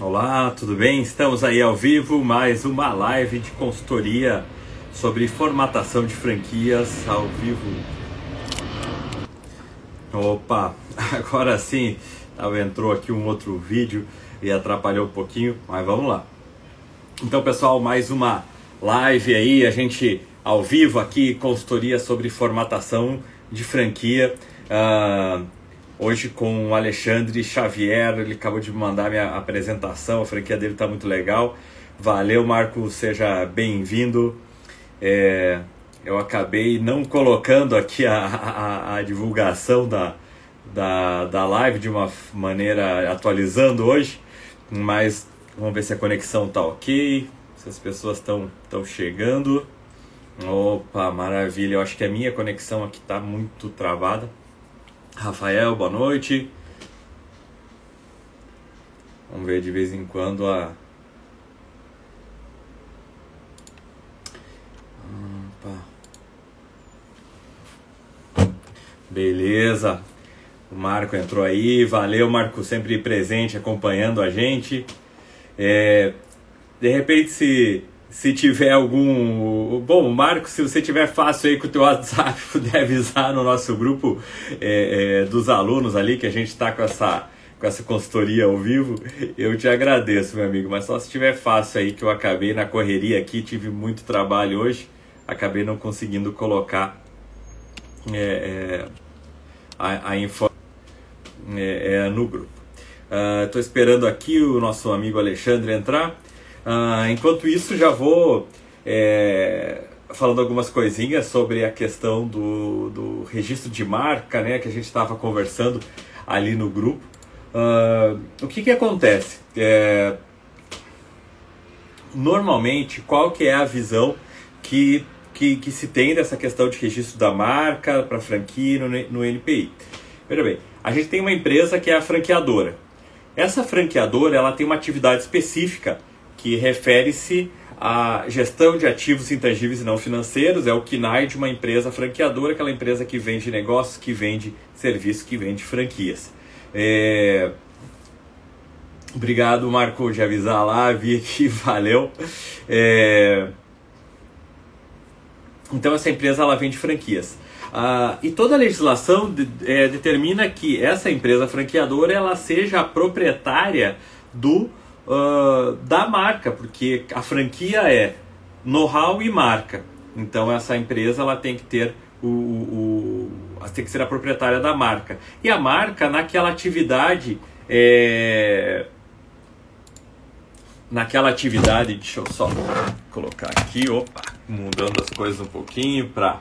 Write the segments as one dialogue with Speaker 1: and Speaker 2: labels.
Speaker 1: Olá, tudo bem? Estamos aí ao vivo, mais uma live de consultoria sobre formatação de franquias ao vivo. Opa, agora sim, entrou aqui um outro vídeo e atrapalhou um pouquinho, mas vamos lá. Então, pessoal, mais uma live aí, a gente ao vivo aqui, consultoria sobre formatação de franquia. Uh, Hoje com o Alexandre Xavier, ele acabou de mandar minha apresentação, a franquia dele está muito legal. Valeu, Marco, seja bem-vindo. É, eu acabei não colocando aqui a, a, a, divulgação da, da, da live de uma maneira atualizando hoje, mas vamos ver se a conexão está ok, se as pessoas estão chegando. Opa, maravilha, eu acho que a minha conexão aqui está muito travada. Rafael, boa noite. Vamos ver de vez em quando a. Opa. Beleza. O Marco entrou aí. Valeu, Marco, sempre presente, acompanhando a gente. É, de repente, se se tiver algum. Bom, Marcos, se você tiver fácil aí com o teu WhatsApp, puder avisar no nosso grupo é, é, dos alunos ali, que a gente está com essa, com essa consultoria ao vivo, eu te agradeço, meu amigo. Mas só se tiver fácil aí, que eu acabei na correria aqui, tive muito trabalho hoje, acabei não conseguindo colocar é, é a, a informação é, é, no grupo. Estou uh, esperando aqui o nosso amigo Alexandre entrar. Ah, enquanto isso, já vou é, falando algumas coisinhas sobre a questão do, do registro de marca, né, que a gente estava conversando ali no grupo. Ah, o que, que acontece? É, normalmente, qual que é a visão que, que, que, se tem dessa questão de registro da marca para franquia no, no NPI? Veja bem, a gente tem uma empresa que é a franqueadora. Essa franqueadora ela tem uma atividade específica que refere-se à gestão de ativos intangíveis e não financeiros, é o KINAI de uma empresa franqueadora, aquela empresa que vende negócios, que vende serviços, que vende franquias. É... Obrigado, Marco, de avisar lá, vi aqui, valeu. É... Então, essa empresa ela vende franquias. Ah, e toda a legislação de, é, determina que essa empresa franqueadora ela seja a proprietária do uh, da marca, porque a franquia é know-how e marca. Então essa empresa ela tem que ter o, o, o tem que ser a proprietária da marca. E a marca naquela atividade é, naquela atividade, deixa eu só colocar aqui, opa, mudando as coisas um pouquinho para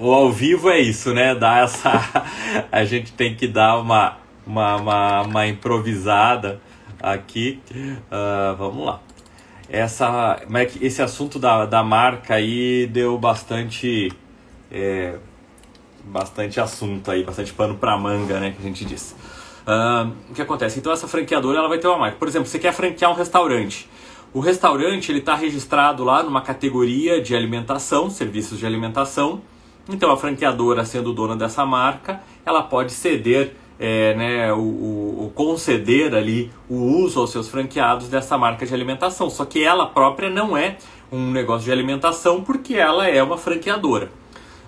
Speaker 1: o ao vivo é isso, né? Dá essa a gente tem que dar uma uma, uma, uma improvisada aqui. Uh, vamos lá. Essa, é esse assunto da, da marca aí deu bastante. É, bastante assunto aí, bastante pano pra manga, né? Que a gente diz. Uh, o que acontece? Então essa franqueadora ela vai ter uma marca. Por exemplo, você quer franquear um restaurante. O restaurante ele está registrado lá numa categoria de alimentação, serviços de alimentação. Então a franqueadora, sendo dona dessa marca, ela pode ceder é, né, o, o, conceder ali o uso aos seus franqueados dessa marca de alimentação. Só que ela própria não é um negócio de alimentação porque ela é uma franqueadora.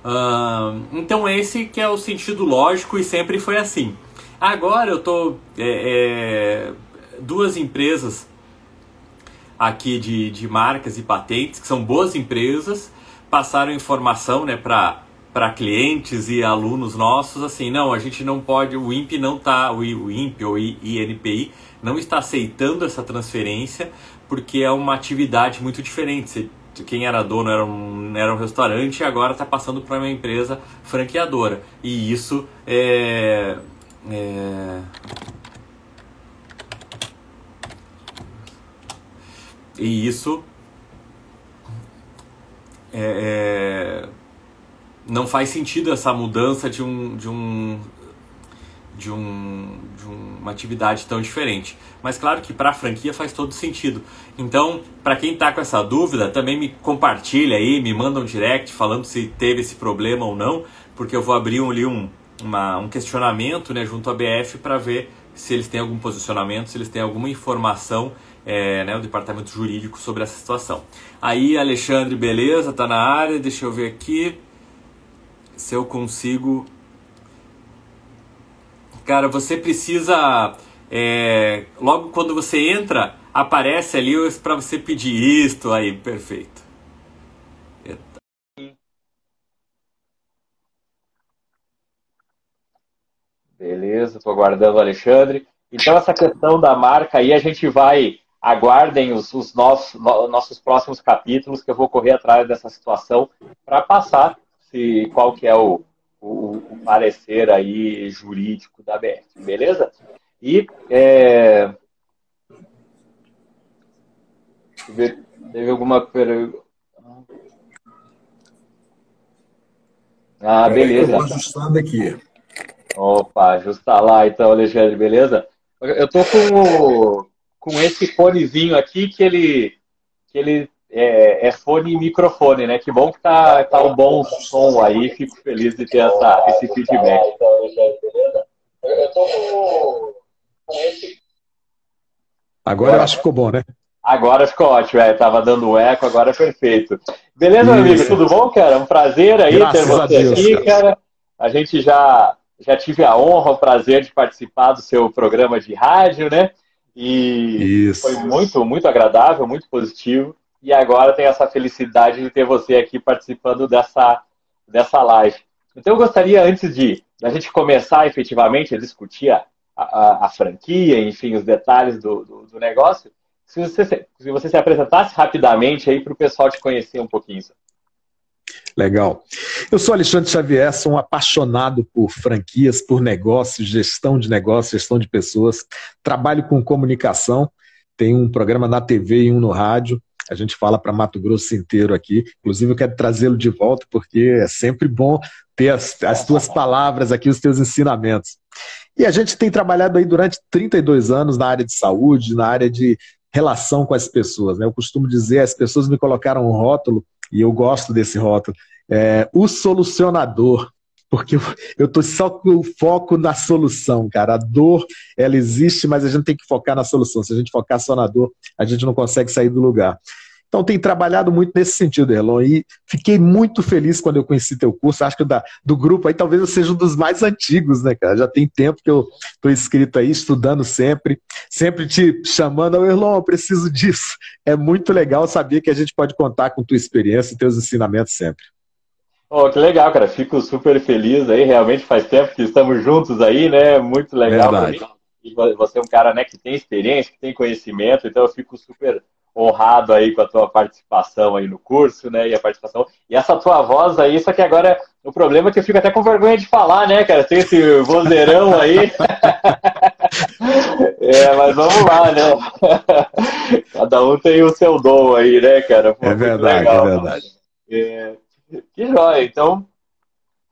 Speaker 1: Uh, então esse que é o sentido lógico e sempre foi assim. Agora eu tô é, é, duas empresas aqui de, de marcas e patentes que são boas empresas passaram informação né, para para clientes e alunos nossos assim, não, a gente não pode, o INPE não está, o INPE ou INPI não está aceitando essa transferência porque é uma atividade muito diferente. Quem era dono era um, era um restaurante e agora está passando para uma empresa franqueadora. E isso é, é e isso é, é não faz sentido essa mudança de um de um de, um, de uma atividade tão diferente. Mas claro que para a franquia faz todo sentido. Então, para quem está com essa dúvida, também me compartilha aí, me manda um direct falando se teve esse problema ou não, porque eu vou abrir ali um, uma, um questionamento né, junto à BF para ver
Speaker 2: se eles têm algum posicionamento, se eles têm alguma informação, é, né, o departamento jurídico sobre essa situação. Aí, Alexandre, beleza, tá na área, deixa eu ver aqui se eu consigo. Cara, você precisa. É, logo quando você entra, aparece ali para você pedir isto aí, perfeito.
Speaker 1: Beleza, estou aguardando o Alexandre. Então, essa questão da marca aí, a gente vai. Aguardem os, os nossos, nossos próximos capítulos, que eu vou correr atrás dessa situação para passar se, qual que é o, o, o, parecer aí jurídico da BF, beleza? E é... teve alguma pergunta? Ah, beleza. Estou
Speaker 3: ajustando aqui.
Speaker 1: Opa, ajusta lá então, Alexandre, beleza? Eu tô com, o, com esse fonezinho aqui que ele, que ele é, é, fone e microfone, né? Que bom que tá, tá um bom som aí, fico feliz de ter essa, esse feedback.
Speaker 3: Eu tô com esse. Agora eu acho que ficou bom, né?
Speaker 1: Agora ficou ótimo, é, tava dando eco, agora é perfeito. Beleza, meu amigo? Tudo bom, cara? Um prazer aí Graças ter você Deus, aqui, cara. cara. A gente já, já tive a honra, o prazer de participar do seu programa de rádio, né? E Isso. foi muito, muito agradável, muito positivo e agora tenho essa felicidade de ter você aqui participando dessa, dessa live. Então eu gostaria, antes de a gente começar efetivamente a discutir a, a, a franquia, enfim, os detalhes do, do, do, negócio, se você, se você se apresentasse rapidamente aí para o pessoal te conhecer um pouquinho.
Speaker 3: Legal. Eu sou Alexandre Xavier, sou um apaixonado por franquias, por negócios, gestão de negócios, gestão de pessoas. Trabalho com comunicação, tenho um programa na TV e um no rádio. A gente fala para Mato Grosso inteiro aqui. Inclusive, eu quero trazê-lo de volta, porque é sempre bom ter as, as tuas palavras aqui, os teus ensinamentos. E a gente tem trabalhado aí durante 32 anos na área de saúde, na área de relação com as pessoas. Né? Eu costumo dizer, as pessoas me colocaram um rótulo, e eu gosto desse rótulo, é, o solucionador porque eu estou só com o foco na solução, cara. A dor, ela existe, mas a gente tem que focar na solução. Se a gente focar só na dor, a gente não consegue sair do lugar. Então, tem trabalhado muito nesse sentido, Erlon, e fiquei muito feliz quando eu conheci teu curso. Acho que da, do grupo aí talvez eu seja um dos mais antigos, né, cara? Já tem tempo que eu estou inscrito aí, estudando sempre, sempre te chamando, Erlon, eu preciso disso. É muito legal saber que a gente pode contar com tua experiência e teus ensinamentos sempre.
Speaker 1: Oh, que legal, cara. Fico super feliz aí. Realmente faz tempo que estamos juntos aí, né? Muito legal. Verdade. E você é um cara né, que tem experiência, que tem conhecimento, então eu fico super honrado aí com a tua participação aí no curso, né? E a participação. E essa tua voz aí, só que agora o problema é que eu fico até com vergonha de falar, né, cara? Tem esse vozeirão aí. é, mas vamos lá, né? Cada um tem o seu dom aí, né, cara?
Speaker 3: Pô, é verdade, legal, é verdade.
Speaker 1: É, que joia. Então,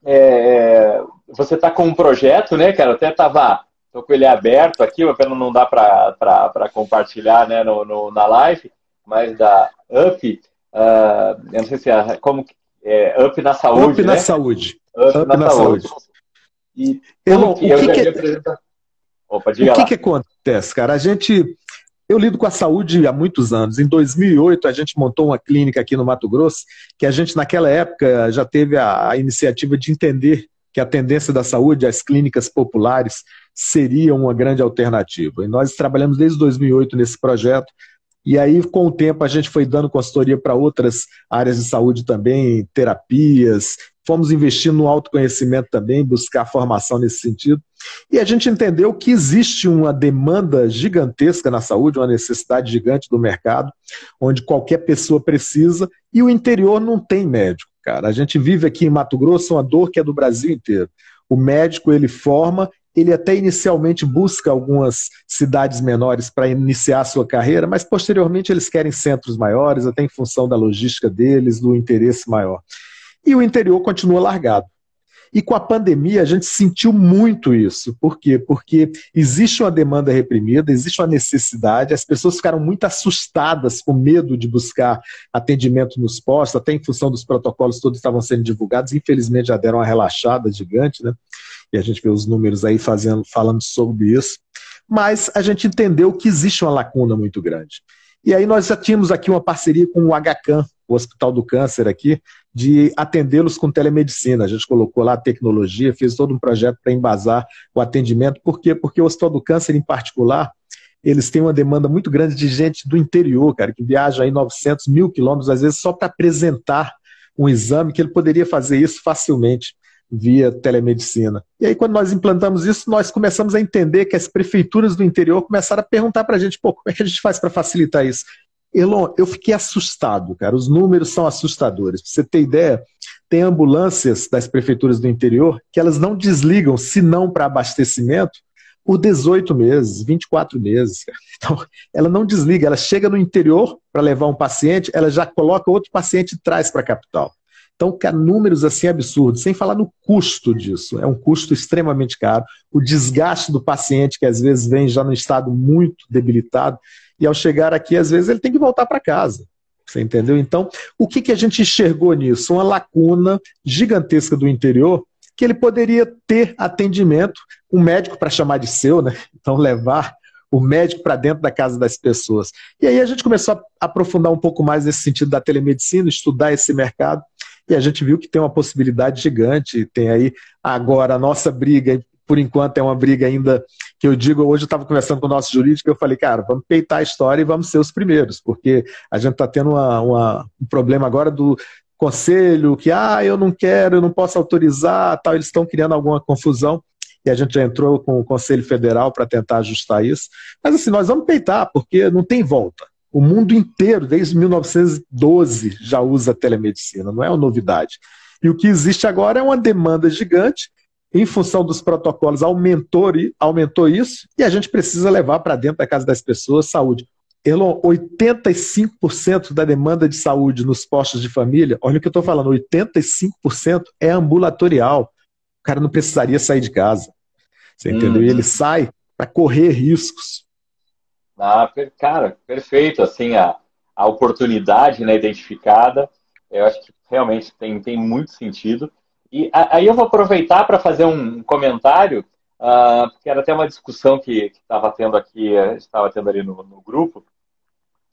Speaker 1: é, é você está com um projeto, né, cara? Eu até estava tô com ele aberto aqui, mas não dá para compartilhar né, no, no, na live, mas da UP, uh, eu não sei se é como é, UP na saúde.
Speaker 3: UP
Speaker 1: né?
Speaker 3: na saúde. UP, UP na, na, saúde. saúde. E, eu, o que, que, que, Opa, o que, que acontece, cara? A gente eu lido com a saúde há muitos anos. Em 2008, a gente montou uma clínica aqui no Mato Grosso, que a gente, naquela época, já teve a, a iniciativa de entender que a tendência da saúde, as clínicas populares, seria uma grande alternativa. E nós trabalhamos desde 2008 nesse projeto. E aí, com o tempo, a gente foi dando consultoria para outras áreas de saúde também, terapias, fomos investindo no autoconhecimento também, buscar formação nesse sentido. E a gente entendeu que existe uma demanda gigantesca na saúde, uma necessidade gigante do mercado, onde qualquer pessoa precisa, e o interior não tem médico, cara. A gente vive aqui em Mato Grosso uma dor que é do Brasil inteiro. O médico ele forma, ele até inicialmente busca algumas cidades menores para iniciar sua carreira, mas posteriormente eles querem centros maiores, até em função da logística deles, do interesse maior. E o interior continua largado. E com a pandemia a gente sentiu muito isso. Por quê? Porque existe uma demanda reprimida, existe uma necessidade, as pessoas ficaram muito assustadas, com medo de buscar atendimento nos postos, até em função dos protocolos todos estavam sendo divulgados, infelizmente já deram uma relaxada gigante, né? E a gente vê os números aí fazendo, falando sobre isso. mas a gente entendeu que existe uma lacuna muito grande. E aí nós já tínhamos aqui uma parceria com o HCAM, o Hospital do Câncer aqui, de atendê-los com telemedicina. A gente colocou lá a tecnologia, fez todo um projeto para embasar o atendimento. Por quê? Porque o Hospital do Câncer, em particular, eles têm uma demanda muito grande de gente do interior, cara, que viaja aí 900 mil quilômetros, às vezes só para apresentar um exame, que ele poderia fazer isso facilmente via telemedicina. E aí, quando nós implantamos isso, nós começamos a entender que as prefeituras do interior começaram a perguntar para a gente, pô, como é que a gente faz para facilitar isso? Elon, eu fiquei assustado, cara. Os números são assustadores. Para você ter ideia, tem ambulâncias das prefeituras do interior que elas não desligam, se não para abastecimento, por 18 meses, 24 meses. Então, ela não desliga, ela chega no interior para levar um paciente, ela já coloca outro paciente e traz para a capital. Então, números assim absurdos, sem falar no custo disso. É um custo extremamente caro. O desgaste do paciente, que às vezes vem já no estado muito debilitado, e ao chegar aqui, às vezes, ele tem que voltar para casa. Você entendeu? Então, o que, que a gente enxergou nisso? Uma lacuna gigantesca do interior que ele poderia ter atendimento, um médico para chamar de seu, né? Então, levar o médico para dentro da casa das pessoas. E aí a gente começou a aprofundar um pouco mais nesse sentido da telemedicina, estudar esse mercado e a gente viu que tem uma possibilidade gigante. Tem aí agora a nossa briga, por enquanto é uma briga ainda que eu digo, hoje eu estava conversando com o nosso jurídico, eu falei, cara, vamos peitar a história e vamos ser os primeiros, porque a gente está tendo uma, uma, um problema agora do conselho, que ah, eu não quero, eu não posso autorizar, tal, eles estão criando alguma confusão e a gente já entrou com o Conselho Federal para tentar ajustar isso. Mas assim, nós vamos peitar, porque não tem volta. O mundo inteiro, desde 1912, já usa telemedicina, não é uma novidade. E o que existe agora é uma demanda gigante, em função dos protocolos, aumentou, aumentou isso, e a gente precisa levar para dentro da casa das pessoas saúde. Elon, 85% da demanda de saúde nos postos de família, olha o que eu estou falando, 85% é ambulatorial. O cara não precisaria sair de casa. Você entendeu? E ele uhum. sai para correr riscos.
Speaker 1: Ah, cara, perfeito. Assim, a, a oportunidade né, identificada, eu acho que realmente tem, tem muito sentido. E aí eu vou aproveitar para fazer um comentário, uh, porque era até uma discussão que estava tendo aqui, estava tendo ali no, no grupo,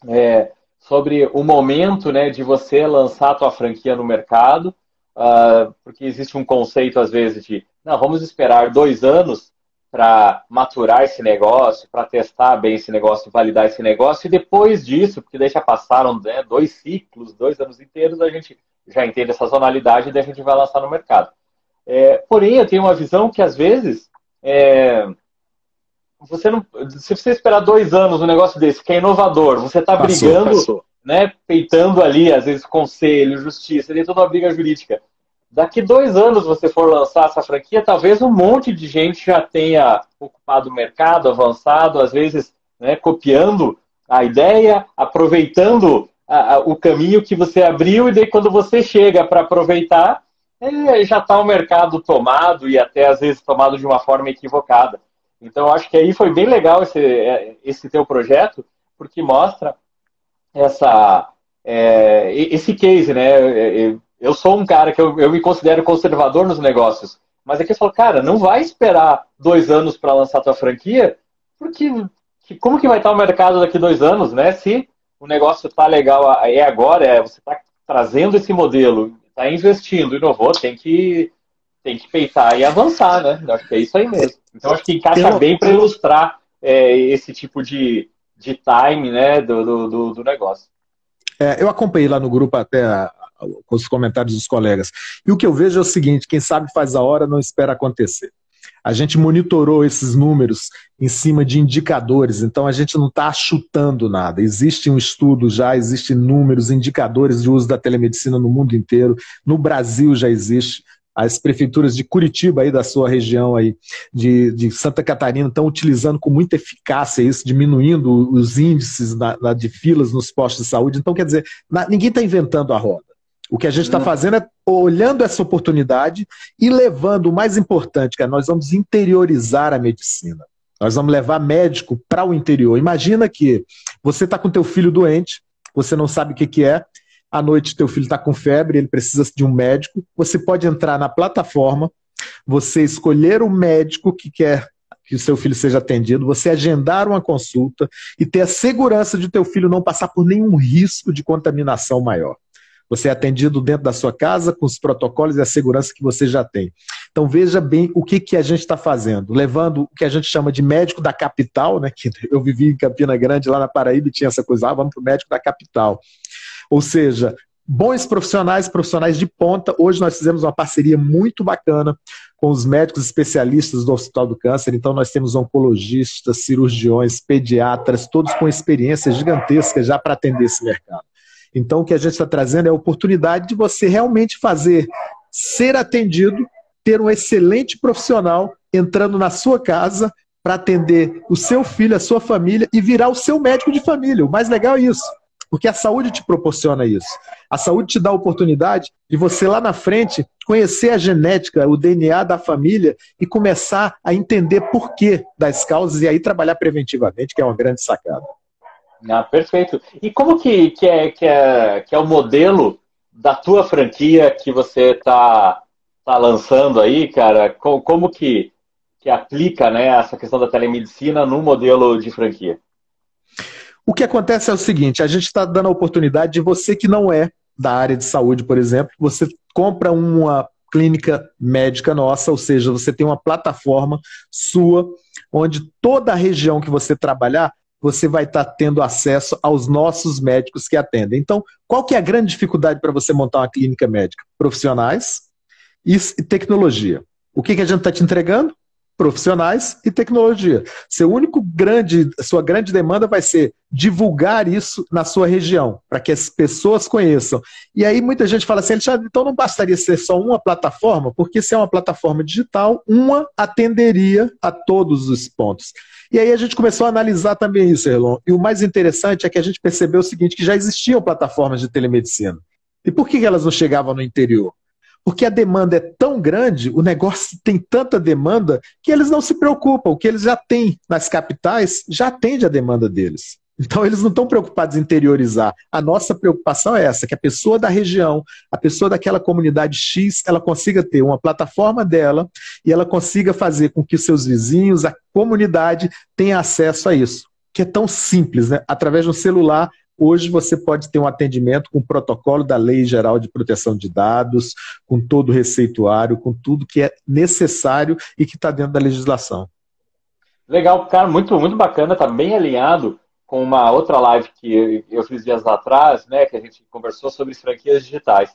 Speaker 1: é, sobre o momento né, de você lançar a tua franquia no mercado, uh, porque existe um conceito às vezes de, não, vamos esperar dois anos para maturar esse negócio, para testar bem esse negócio, validar esse negócio, e depois disso, porque já passaram né, dois ciclos, dois anos inteiros, a gente já entende essa zonalidade e daí a gente vai lançar no mercado. É, porém, eu tenho uma visão que às vezes é, você não, se você esperar dois anos um negócio desse, que é inovador, você está brigando, passou. né, peitando ali, às vezes, conselho, justiça, tem toda uma briga jurídica daqui dois anos você for lançar essa franquia, talvez um monte de gente já tenha ocupado o mercado, avançado, às vezes né, copiando a ideia, aproveitando a, a, o caminho que você abriu, e daí quando você chega para aproveitar, é, já está o mercado tomado e até às vezes tomado de uma forma equivocada. Então acho que aí foi bem legal esse, é, esse teu projeto, porque mostra essa, é, esse case, né? É, é, eu sou um cara que eu, eu me considero conservador nos negócios. Mas aqui você fala, cara, não vai esperar dois anos para lançar tua franquia, porque que, como que vai estar o mercado daqui dois anos, né? Se o negócio está legal é agora, é, você está trazendo esse modelo, está investindo, inovou, tem que tem que peitar e avançar, né? Eu acho que é isso aí mesmo. Então acho que encaixa bem para ilustrar é, esse tipo de, de time, né, do, do, do negócio.
Speaker 3: É, eu acompanhei lá no grupo até com os comentários dos colegas. E o que eu vejo é o seguinte: quem sabe faz a hora, não espera acontecer. A gente monitorou esses números em cima de indicadores, então a gente não está chutando nada. Existe um estudo já, existem números, indicadores de uso da telemedicina no mundo inteiro. No Brasil já existe. As prefeituras de Curitiba, aí da sua região aí, de, de Santa Catarina, estão utilizando com muita eficácia isso, diminuindo os índices na, na, de filas nos postos de saúde. Então, quer dizer, na, ninguém está inventando a roda. O que a gente está fazendo é olhando essa oportunidade e levando o mais importante, que é nós vamos interiorizar a medicina. Nós vamos levar médico para o interior. Imagina que você está com teu filho doente, você não sabe o que, que é, à noite teu filho está com febre, ele precisa de um médico. Você pode entrar na plataforma, você escolher o médico que quer que o seu filho seja atendido, você agendar uma consulta e ter a segurança de teu filho não passar por nenhum risco de contaminação maior. Você é atendido dentro da sua casa com os protocolos e a segurança que você já tem. Então veja bem o que, que a gente está fazendo, levando o que a gente chama de médico da capital, né? Que eu vivi em Campina Grande, lá na Paraíba, tinha essa coisa, ah, vamos para o médico da capital. Ou seja, bons profissionais, profissionais de ponta. Hoje nós fizemos uma parceria muito bacana com os médicos especialistas do Hospital do Câncer. Então nós temos oncologistas, cirurgiões, pediatras, todos com experiência gigantesca já para atender esse mercado. Então o que a gente está trazendo é a oportunidade de você realmente fazer ser atendido, ter um excelente profissional entrando na sua casa para atender o seu filho, a sua família e virar o seu médico de família. O mais legal é isso. Porque a saúde te proporciona isso. A saúde te dá a oportunidade de você lá na frente conhecer a genética, o DNA da família e começar a entender porquê das causas e aí trabalhar preventivamente, que é uma grande sacada.
Speaker 1: Ah, perfeito. E como que, que, é, que, é, que é o modelo da tua franquia que você está tá lançando aí, cara? Como, como que, que aplica né, essa questão da telemedicina no modelo de franquia?
Speaker 3: O que acontece é o seguinte: a gente está dando a oportunidade de você que não é da área de saúde, por exemplo, você compra uma clínica médica nossa, ou seja, você tem uma plataforma sua, onde toda a região que você trabalhar, você vai estar tá tendo acesso aos nossos médicos que atendem. Então, qual que é a grande dificuldade para você montar uma clínica médica? Profissionais e tecnologia. O que, que a gente está te entregando? profissionais e tecnologia. Seu único grande, sua grande demanda vai ser divulgar isso na sua região, para que as pessoas conheçam. E aí muita gente fala assim, Alexandre, então não bastaria ser só uma plataforma, porque se é uma plataforma digital, uma atenderia a todos os pontos. E aí a gente começou a analisar também isso, Erlon. E o mais interessante é que a gente percebeu o seguinte, que já existiam plataformas de telemedicina. E por que elas não chegavam no interior? Porque a demanda é tão grande, o negócio tem tanta demanda, que eles não se preocupam. O que eles já têm nas capitais já atende a demanda deles. Então, eles não estão preocupados em interiorizar. A nossa preocupação é essa: que a pessoa da região, a pessoa daquela comunidade X, ela consiga ter uma plataforma dela e ela consiga fazer com que seus vizinhos, a comunidade, tenha acesso a isso. Que é tão simples, né? Através de um celular, Hoje você pode ter um atendimento com o protocolo da Lei Geral de Proteção de Dados, com todo o receituário, com tudo que é necessário e que está dentro da legislação.
Speaker 1: Legal, cara, muito, muito bacana, está bem alinhado com uma outra live que eu fiz dias atrás, né, que a gente conversou sobre franquias digitais.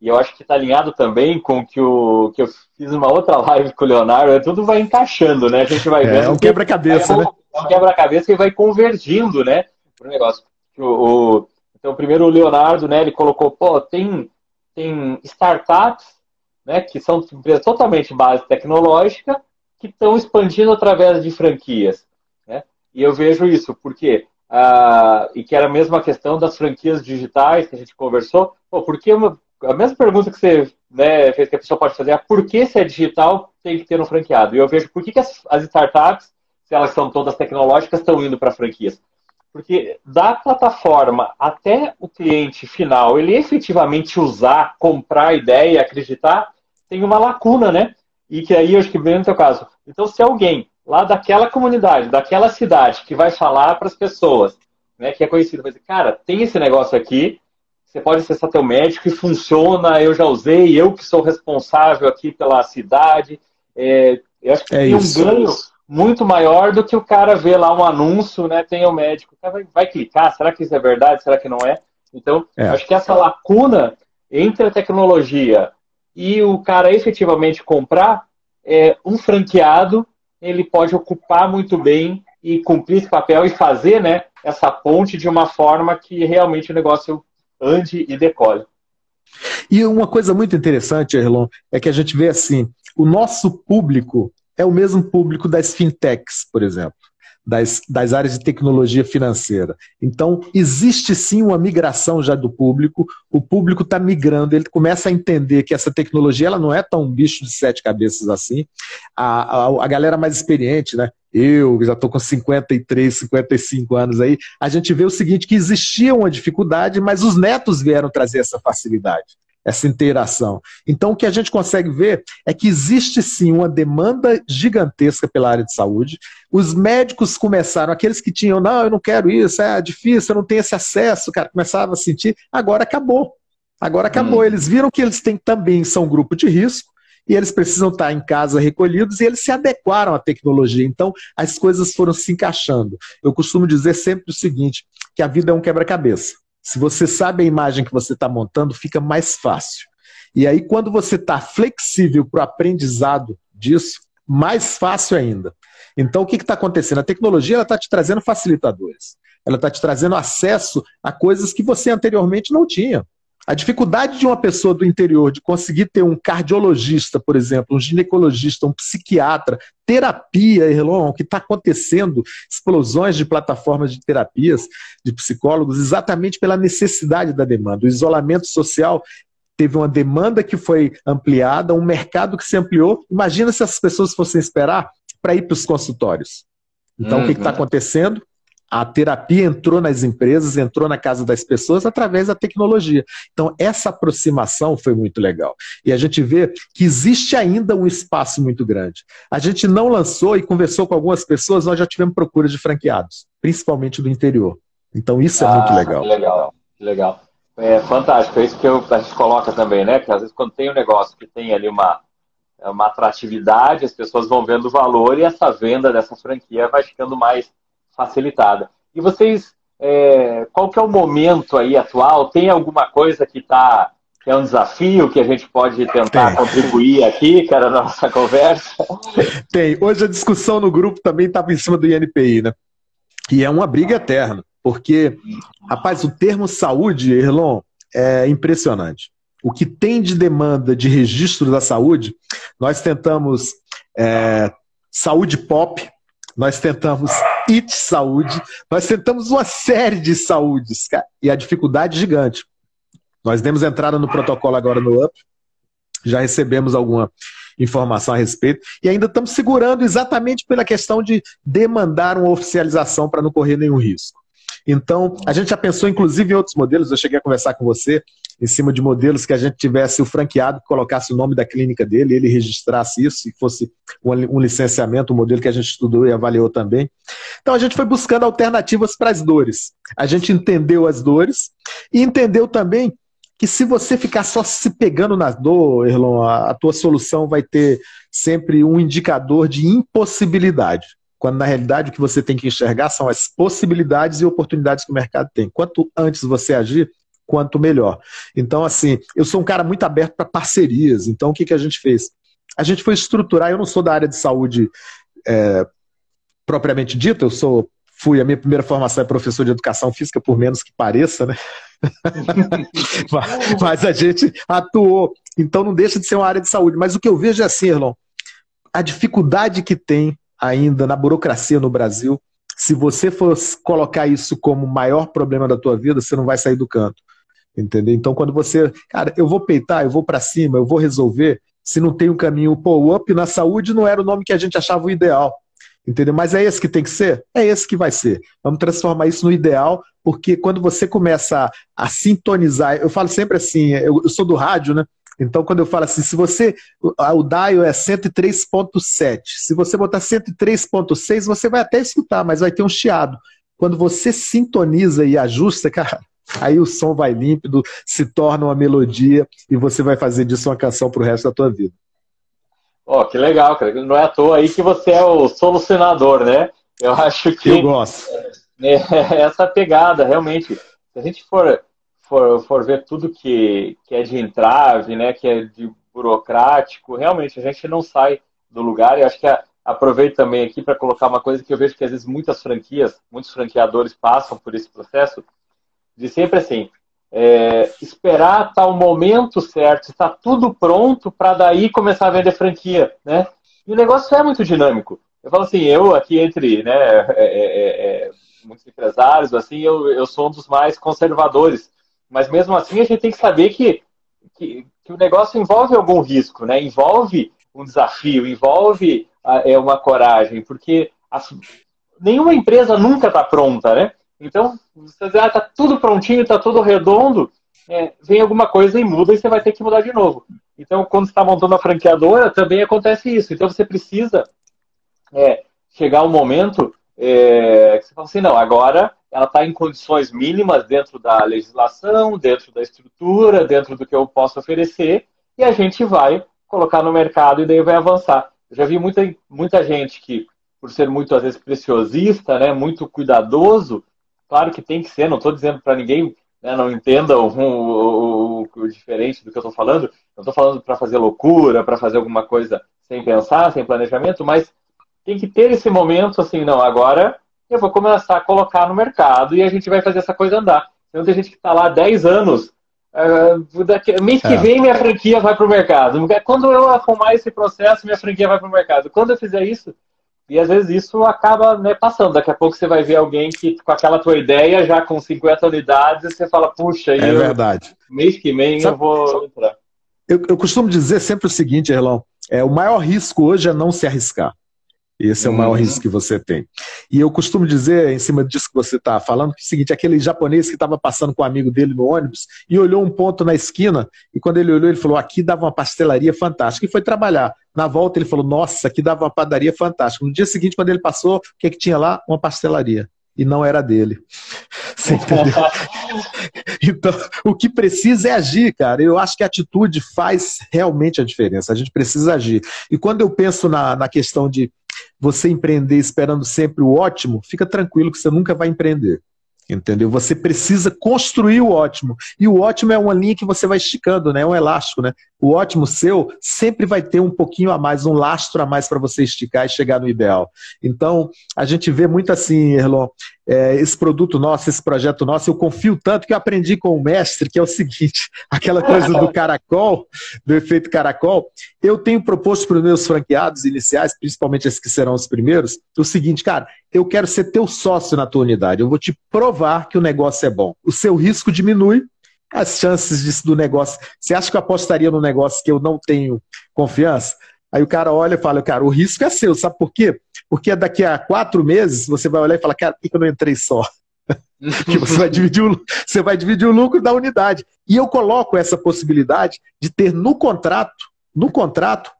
Speaker 1: E eu acho que está alinhado também com que o que eu fiz uma outra live com o Leonardo, tudo vai encaixando, né? A gente vai
Speaker 3: é, vendo. É um quebra-cabeça, né?
Speaker 1: É um quebra-cabeça que vai convergindo, né? Pro negócio. O, o, então, primeiro o Leonardo, né, ele colocou, pô, tem, tem startups, né, que são empresas totalmente base tecnológica, que estão expandindo através de franquias. Né? E eu vejo isso, porque ah, e que era a mesma questão das franquias digitais que a gente conversou. Pô, porque uma, a mesma pergunta que você né, fez que a pessoa pode fazer é por que se é digital tem que ter um franqueado? E eu vejo por que, que as, as startups, se elas são todas tecnológicas, estão indo para franquias. Porque da plataforma até o cliente final, ele efetivamente usar, comprar a ideia, acreditar, tem uma lacuna, né? E que aí eu acho que vem no teu caso. Então, se alguém lá daquela comunidade, daquela cidade, que vai falar para as pessoas, né, que é conhecido, vai dizer, cara, tem esse negócio aqui, você pode acessar teu médico e funciona, eu já usei, eu que sou responsável aqui pela cidade. É, eu acho que é tem isso. um ganho muito maior do que o cara ver lá um anúncio, né? Tem o médico, o cara vai, vai clicar, será que isso é verdade? Será que não é? Então, é. acho que essa lacuna entre a tecnologia e o cara efetivamente comprar, é, um franqueado ele pode ocupar muito bem e cumprir esse papel e fazer né, essa ponte de uma forma que realmente o negócio ande e decole.
Speaker 3: E uma coisa muito interessante, Erlon, é que a gente vê assim, o nosso público é o mesmo público das fintechs, por exemplo, das, das áreas de tecnologia financeira. Então, existe sim uma migração já do público, o público está migrando, ele começa a entender que essa tecnologia ela não é tão bicho de sete cabeças assim. A, a, a galera mais experiente, né? eu já estou com 53, 55 anos aí, a gente vê o seguinte, que existia uma dificuldade, mas os netos vieram trazer essa facilidade. Essa interação. Então, o que a gente consegue ver é que existe sim uma demanda gigantesca pela área de saúde. Os médicos começaram, aqueles que tinham, não, eu não quero isso, é difícil, eu não tenho esse acesso, cara, começavam a sentir, agora acabou. Agora acabou. Hum. Eles viram que eles têm também são grupo de risco e eles precisam estar em casa recolhidos e eles se adequaram à tecnologia. Então, as coisas foram se encaixando. Eu costumo dizer sempre o seguinte, que a vida é um quebra-cabeça. Se você sabe a imagem que você está montando, fica mais fácil. E aí, quando você está flexível para o aprendizado disso, mais fácil ainda. Então, o que está acontecendo? A tecnologia está te trazendo facilitadores. Ela está te trazendo acesso a coisas que você anteriormente não tinha. A dificuldade de uma pessoa do interior de conseguir ter um cardiologista, por exemplo, um ginecologista, um psiquiatra, terapia, Erlon, que está acontecendo, explosões de plataformas de terapias, de psicólogos, exatamente pela necessidade da demanda. O isolamento social teve uma demanda que foi ampliada, um mercado que se ampliou. Imagina se as pessoas fossem esperar para ir para os consultórios. Então, uhum. o que está acontecendo? A terapia entrou nas empresas, entrou na casa das pessoas através da tecnologia. Então, essa aproximação foi muito legal. E a gente vê que existe ainda um espaço muito grande. A gente não lançou e conversou com algumas pessoas, nós já tivemos procura de franqueados, principalmente do interior. Então, isso é ah, muito legal.
Speaker 1: Legal, legal. É fantástico, é isso que eu, a gente coloca também, né? Que às vezes quando tem um negócio que tem ali uma, uma atratividade, as pessoas vão vendo o valor e essa venda dessa franquia vai ficando mais facilitada. E vocês, é, qual que é o momento aí atual? Tem alguma coisa que está é um desafio que a gente pode tentar Tem. contribuir aqui, cara, na nossa conversa?
Speaker 3: Tem. Hoje a discussão no grupo também estava em cima do INPI, né? E é uma briga eterna, porque, rapaz, o termo saúde, Erlon, é impressionante. O que tem de demanda de registro da saúde, nós tentamos é, saúde pop, nós tentamos IT Saúde, nós tentamos uma série de saúdes, cara, e a dificuldade é gigante. Nós demos entrada no protocolo agora no UP, já recebemos alguma informação a respeito, e ainda estamos segurando exatamente pela questão de demandar uma oficialização para não correr nenhum risco. Então, a gente já pensou, inclusive, em outros modelos. Eu cheguei a conversar com você em cima de modelos que a gente tivesse o franqueado que colocasse o nome da clínica dele, ele registrasse isso, e fosse um licenciamento, um modelo que a gente estudou e avaliou também. Então, a gente foi buscando alternativas para as dores. A gente entendeu as dores e entendeu também que se você ficar só se pegando na dor, Erlon, a, a tua solução vai ter sempre um indicador de impossibilidade quando na realidade o que você tem que enxergar são as possibilidades e oportunidades que o mercado tem. Quanto antes você agir, quanto melhor. Então, assim, eu sou um cara muito aberto para parcerias. Então, o que, que a gente fez? A gente foi estruturar, eu não sou da área de saúde é, propriamente dita, eu sou fui, a minha primeira formação é professor de educação física, por menos que pareça, né? mas, a gente atuou. Então não deixa de ser uma área de saúde. Mas o que eu vejo é assim, Erlon, a dificuldade que tem ainda na burocracia no Brasil. Se você for colocar isso como o maior problema da tua vida, você não vai sair do canto. Entendeu? Então, quando você, cara, eu vou peitar, eu vou para cima, eu vou resolver, se não tem um caminho, pô, o up na saúde não era o nome que a gente achava o ideal. Entendeu? Mas é esse que tem que ser? É esse que vai ser. Vamos transformar isso no ideal, porque quando você começa a, a sintonizar, eu falo sempre assim, eu, eu sou do rádio, né? Então, quando eu falo assim, se você. O dial é 103.7. Se você botar 103.6, você vai até escutar, mas vai ter um chiado. Quando você sintoniza e ajusta, cara, aí o som vai límpido, se torna uma melodia e você vai fazer disso uma canção pro resto da tua vida.
Speaker 1: Ó, oh, que legal, cara. Não é à toa aí que você é o solucionador, né? Eu acho que.
Speaker 3: Eu gosto.
Speaker 1: É, essa pegada, realmente. Se a gente for for, for ver tudo que, que é de entrave, né, que é de burocrático, realmente a gente não sai do lugar. E acho que a, aproveito também aqui para colocar uma coisa que eu vejo que às vezes muitas franquias, muitos franqueadores passam por esse processo, de sempre assim, é, esperar tal momento certo, está tudo pronto para daí começar a vender franquia, né? E o negócio é muito dinâmico. Eu falo assim, eu aqui entre né, é, é, é muitos empresários, assim, eu, eu sou um dos mais conservadores mas mesmo assim a gente tem que saber que, que, que o negócio envolve algum risco, né? Envolve um desafio, envolve é, uma coragem, porque nenhuma empresa nunca está pronta, né? Então, você diz, ah, tá tudo prontinho, tá tudo redondo, é, vem alguma coisa e muda e você vai ter que mudar de novo. Então, quando você está montando a franqueadora, também acontece isso. Então, você precisa é, chegar um momento é, que você fala assim, não, agora ela está em condições mínimas dentro da legislação, dentro da estrutura, dentro do que eu posso oferecer, e a gente vai colocar no mercado e daí vai avançar. Eu já vi muita, muita gente que, por ser muito, às vezes, preciosista, né, muito cuidadoso, claro que tem que ser, não estou dizendo para ninguém né, não entenda o, o, o, o, diferente do que eu estou falando, não estou falando para fazer loucura, para fazer alguma coisa sem pensar, sem planejamento, mas tem que ter esse momento assim, não, agora eu vou começar a colocar no mercado e a gente vai fazer essa coisa andar. Então tem gente que está lá há 10 anos, uh, daqui, mês que é. vem minha franquia vai para o mercado. Quando eu arrumar esse processo, minha franquia vai para o mercado. Quando eu fizer isso, e às vezes isso acaba né, passando. Daqui a pouco você vai ver alguém que com aquela tua ideia, já com 50 unidades, você fala, puxa,
Speaker 3: é
Speaker 1: eu,
Speaker 3: verdade.
Speaker 1: mês que vem Sabe, eu vou entrar.
Speaker 3: Eu, eu costumo dizer sempre o seguinte, Erlão, é, o maior risco hoje é não se arriscar. Esse é o maior uhum. risco que você tem. E eu costumo dizer, em cima disso que você está falando, que é o seguinte: aquele japonês que estava passando com um amigo dele no ônibus e olhou um ponto na esquina, e quando ele olhou, ele falou: aqui dava uma pastelaria fantástica. E foi trabalhar. Na volta, ele falou: nossa, aqui dava uma padaria fantástica. No dia seguinte, quando ele passou, o que, é que tinha lá? Uma pastelaria. E não era dele. Você entendeu? então, o que precisa é agir, cara. Eu acho que a atitude faz realmente a diferença. A gente precisa agir. E quando eu penso na, na questão de você empreender esperando sempre o ótimo, fica tranquilo que você nunca vai empreender. Entendeu? Você precisa construir o ótimo. E o ótimo é uma linha que você vai esticando, né? É um elástico, né? O ótimo seu sempre vai ter um pouquinho a mais, um lastro a mais para você esticar e chegar no ideal. Então, a gente vê muito assim, Erlon, é, esse produto nosso, esse projeto nosso, eu confio tanto que eu aprendi com o mestre, que é o seguinte: aquela coisa do caracol, do efeito caracol, eu tenho proposto para os meus franqueados iniciais, principalmente esses que serão os primeiros, o seguinte, cara, eu quero ser teu sócio na tua unidade, eu vou te provar que o negócio é bom. O seu risco diminui, as chances disso do negócio. Você acha que eu apostaria no negócio que eu não tenho confiança? Aí o cara olha e fala, cara, o risco é seu, sabe por quê? Porque daqui a quatro meses você vai olhar e falar, cara, por que eu não entrei só? que você vai, dividir o, você vai dividir o lucro da unidade. E eu coloco essa possibilidade de ter no contrato, no contrato,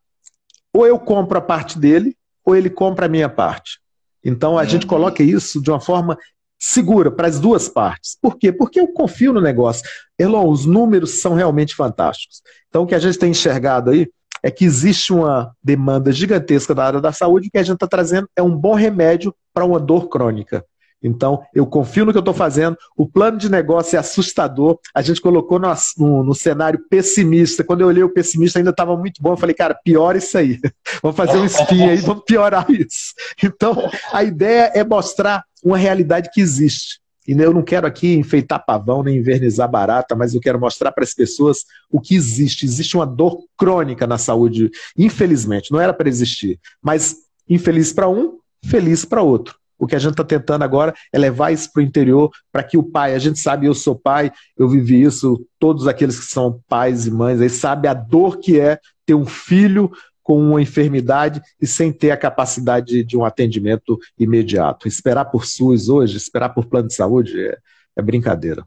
Speaker 3: ou eu compro a parte dele, ou ele compra a minha parte. Então a gente coloca isso de uma forma segura para as duas partes. Por quê? Porque eu confio no negócio. Elon, os números são realmente fantásticos. Então o que a gente tem enxergado aí é que existe uma demanda gigantesca da área da saúde e que a gente está trazendo é um bom remédio para uma dor crônica. Então, eu confio no que eu estou fazendo. O plano de negócio é assustador. A gente colocou no, no, no cenário pessimista. Quando eu olhei o pessimista, ainda estava muito bom. Eu falei, cara, piora isso aí. vamos fazer um spin aí, vamos piorar isso. Então, a ideia é mostrar uma realidade que existe. E eu não quero aqui enfeitar pavão nem invernizar barata, mas eu quero mostrar para as pessoas o que existe. Existe uma dor crônica na saúde, infelizmente, não era para existir. Mas infeliz para um, feliz para outro. O que a gente está tentando agora é levar isso para o interior, para que o pai, a gente sabe, eu sou pai, eu vivi isso, todos aqueles que são pais e mães aí sabem a dor que é ter um filho com uma enfermidade e sem ter a capacidade de um atendimento imediato. Esperar por SUS hoje, esperar por plano de saúde é, é brincadeira.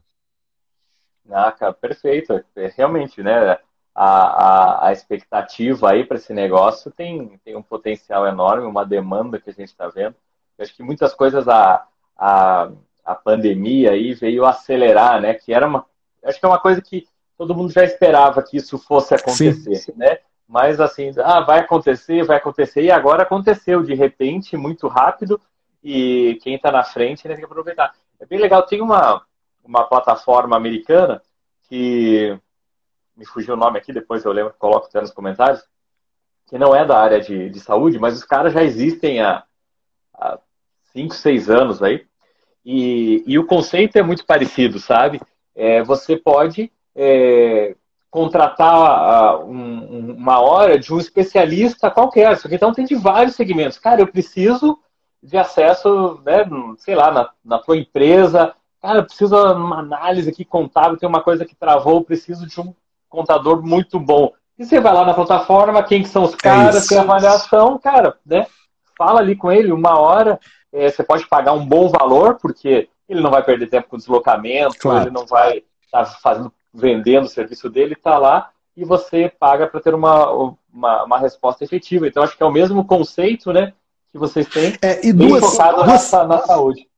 Speaker 1: Ah, cara, perfeito. É, realmente, né? A, a, a expectativa aí para esse negócio tem, tem um potencial enorme, uma demanda que a gente está vendo. Eu acho que muitas coisas a, a, a pandemia aí veio acelerar, né? Que era uma. Acho que é uma coisa que todo mundo já esperava que isso fosse acontecer, Sim. né? Mas assim, ah, vai acontecer, vai acontecer, e agora aconteceu de repente, muito rápido, e quem está na frente né, tem que aproveitar. É bem legal, tem uma, uma plataforma americana que me fugiu o nome aqui, depois eu lembro, coloco até nos comentários, que não é da área de, de saúde, mas os caras já existem há, há cinco, seis anos aí, e, e o conceito é muito parecido, sabe? É, você pode é, contratar uh, um, uma hora de um especialista qualquer. Então tem de vários segmentos. Cara, eu preciso de acesso, né, sei lá, na, na tua empresa. Cara, eu preciso de uma análise aqui contábil, tem uma coisa que travou, preciso de um contador muito bom. E você vai lá na plataforma, quem que são os é caras, é tem avaliação, cara, né? Fala ali com ele uma hora, é, você pode pagar um bom valor, porque ele não vai perder tempo com deslocamento, claro. ele não vai estar tá fazendo vendendo o serviço dele, está lá e você paga para ter uma, uma, uma, resposta efetiva. Então, acho que é o mesmo conceito né, que vocês têm
Speaker 3: é, e duas, focado duas, na, na saúde.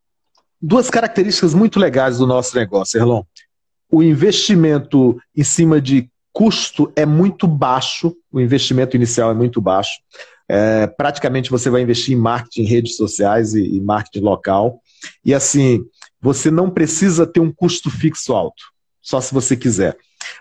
Speaker 3: Duas características muito legais do nosso negócio, Erlon. O investimento em cima de custo é muito baixo, o investimento inicial é muito baixo. É, praticamente você vai investir em marketing, redes sociais e, e marketing local. E assim, você não precisa ter um custo fixo alto, só se você quiser.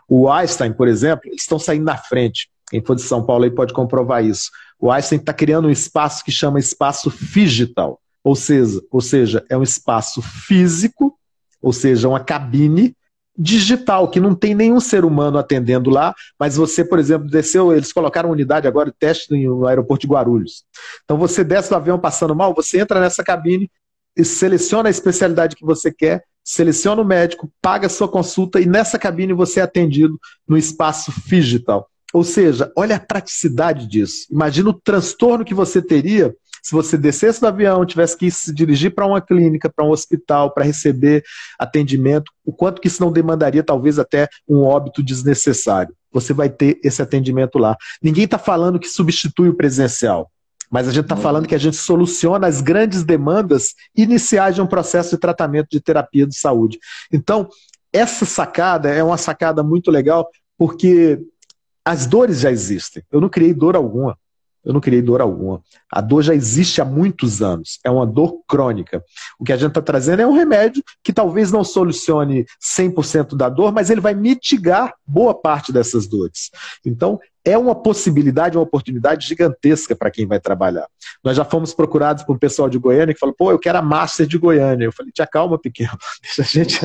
Speaker 3: O Einstein, por exemplo, eles estão saindo na frente. Quem for de São Paulo aí pode comprovar isso. O Einstein está criando um espaço que chama espaço digital, ou seja, ou seja, é um espaço físico, ou seja, uma cabine digital, que não tem nenhum ser humano atendendo lá, mas você, por exemplo, desceu, eles colocaram unidade agora de teste no aeroporto de Guarulhos. Então você desce do avião passando mal, você entra nessa cabine e seleciona a especialidade que você quer, seleciona o médico, paga a sua consulta e nessa cabine você é atendido no espaço digital. Ou seja, olha a praticidade disso. Imagina o transtorno que você teria se você descesse do avião, tivesse que se dirigir para uma clínica, para um hospital, para receber atendimento, o quanto que isso não demandaria talvez até um óbito desnecessário. Você vai ter esse atendimento lá. Ninguém está falando que substitui o presencial. Mas a gente está falando que a gente soluciona as grandes demandas iniciais de um processo de tratamento de terapia de saúde. Então, essa sacada é uma sacada muito legal, porque as dores já existem. Eu não criei dor alguma. Eu não criei dor alguma. A dor já existe há muitos anos. É uma dor crônica. O que a gente está trazendo é um remédio que talvez não solucione 100% da dor, mas ele vai mitigar boa parte dessas dores. Então, é uma possibilidade, uma oportunidade gigantesca para quem vai trabalhar. Nós já fomos procurados por um pessoal de Goiânia que falou, pô, eu quero a Master de Goiânia. Eu falei, te acalma, pequeno, deixa a gente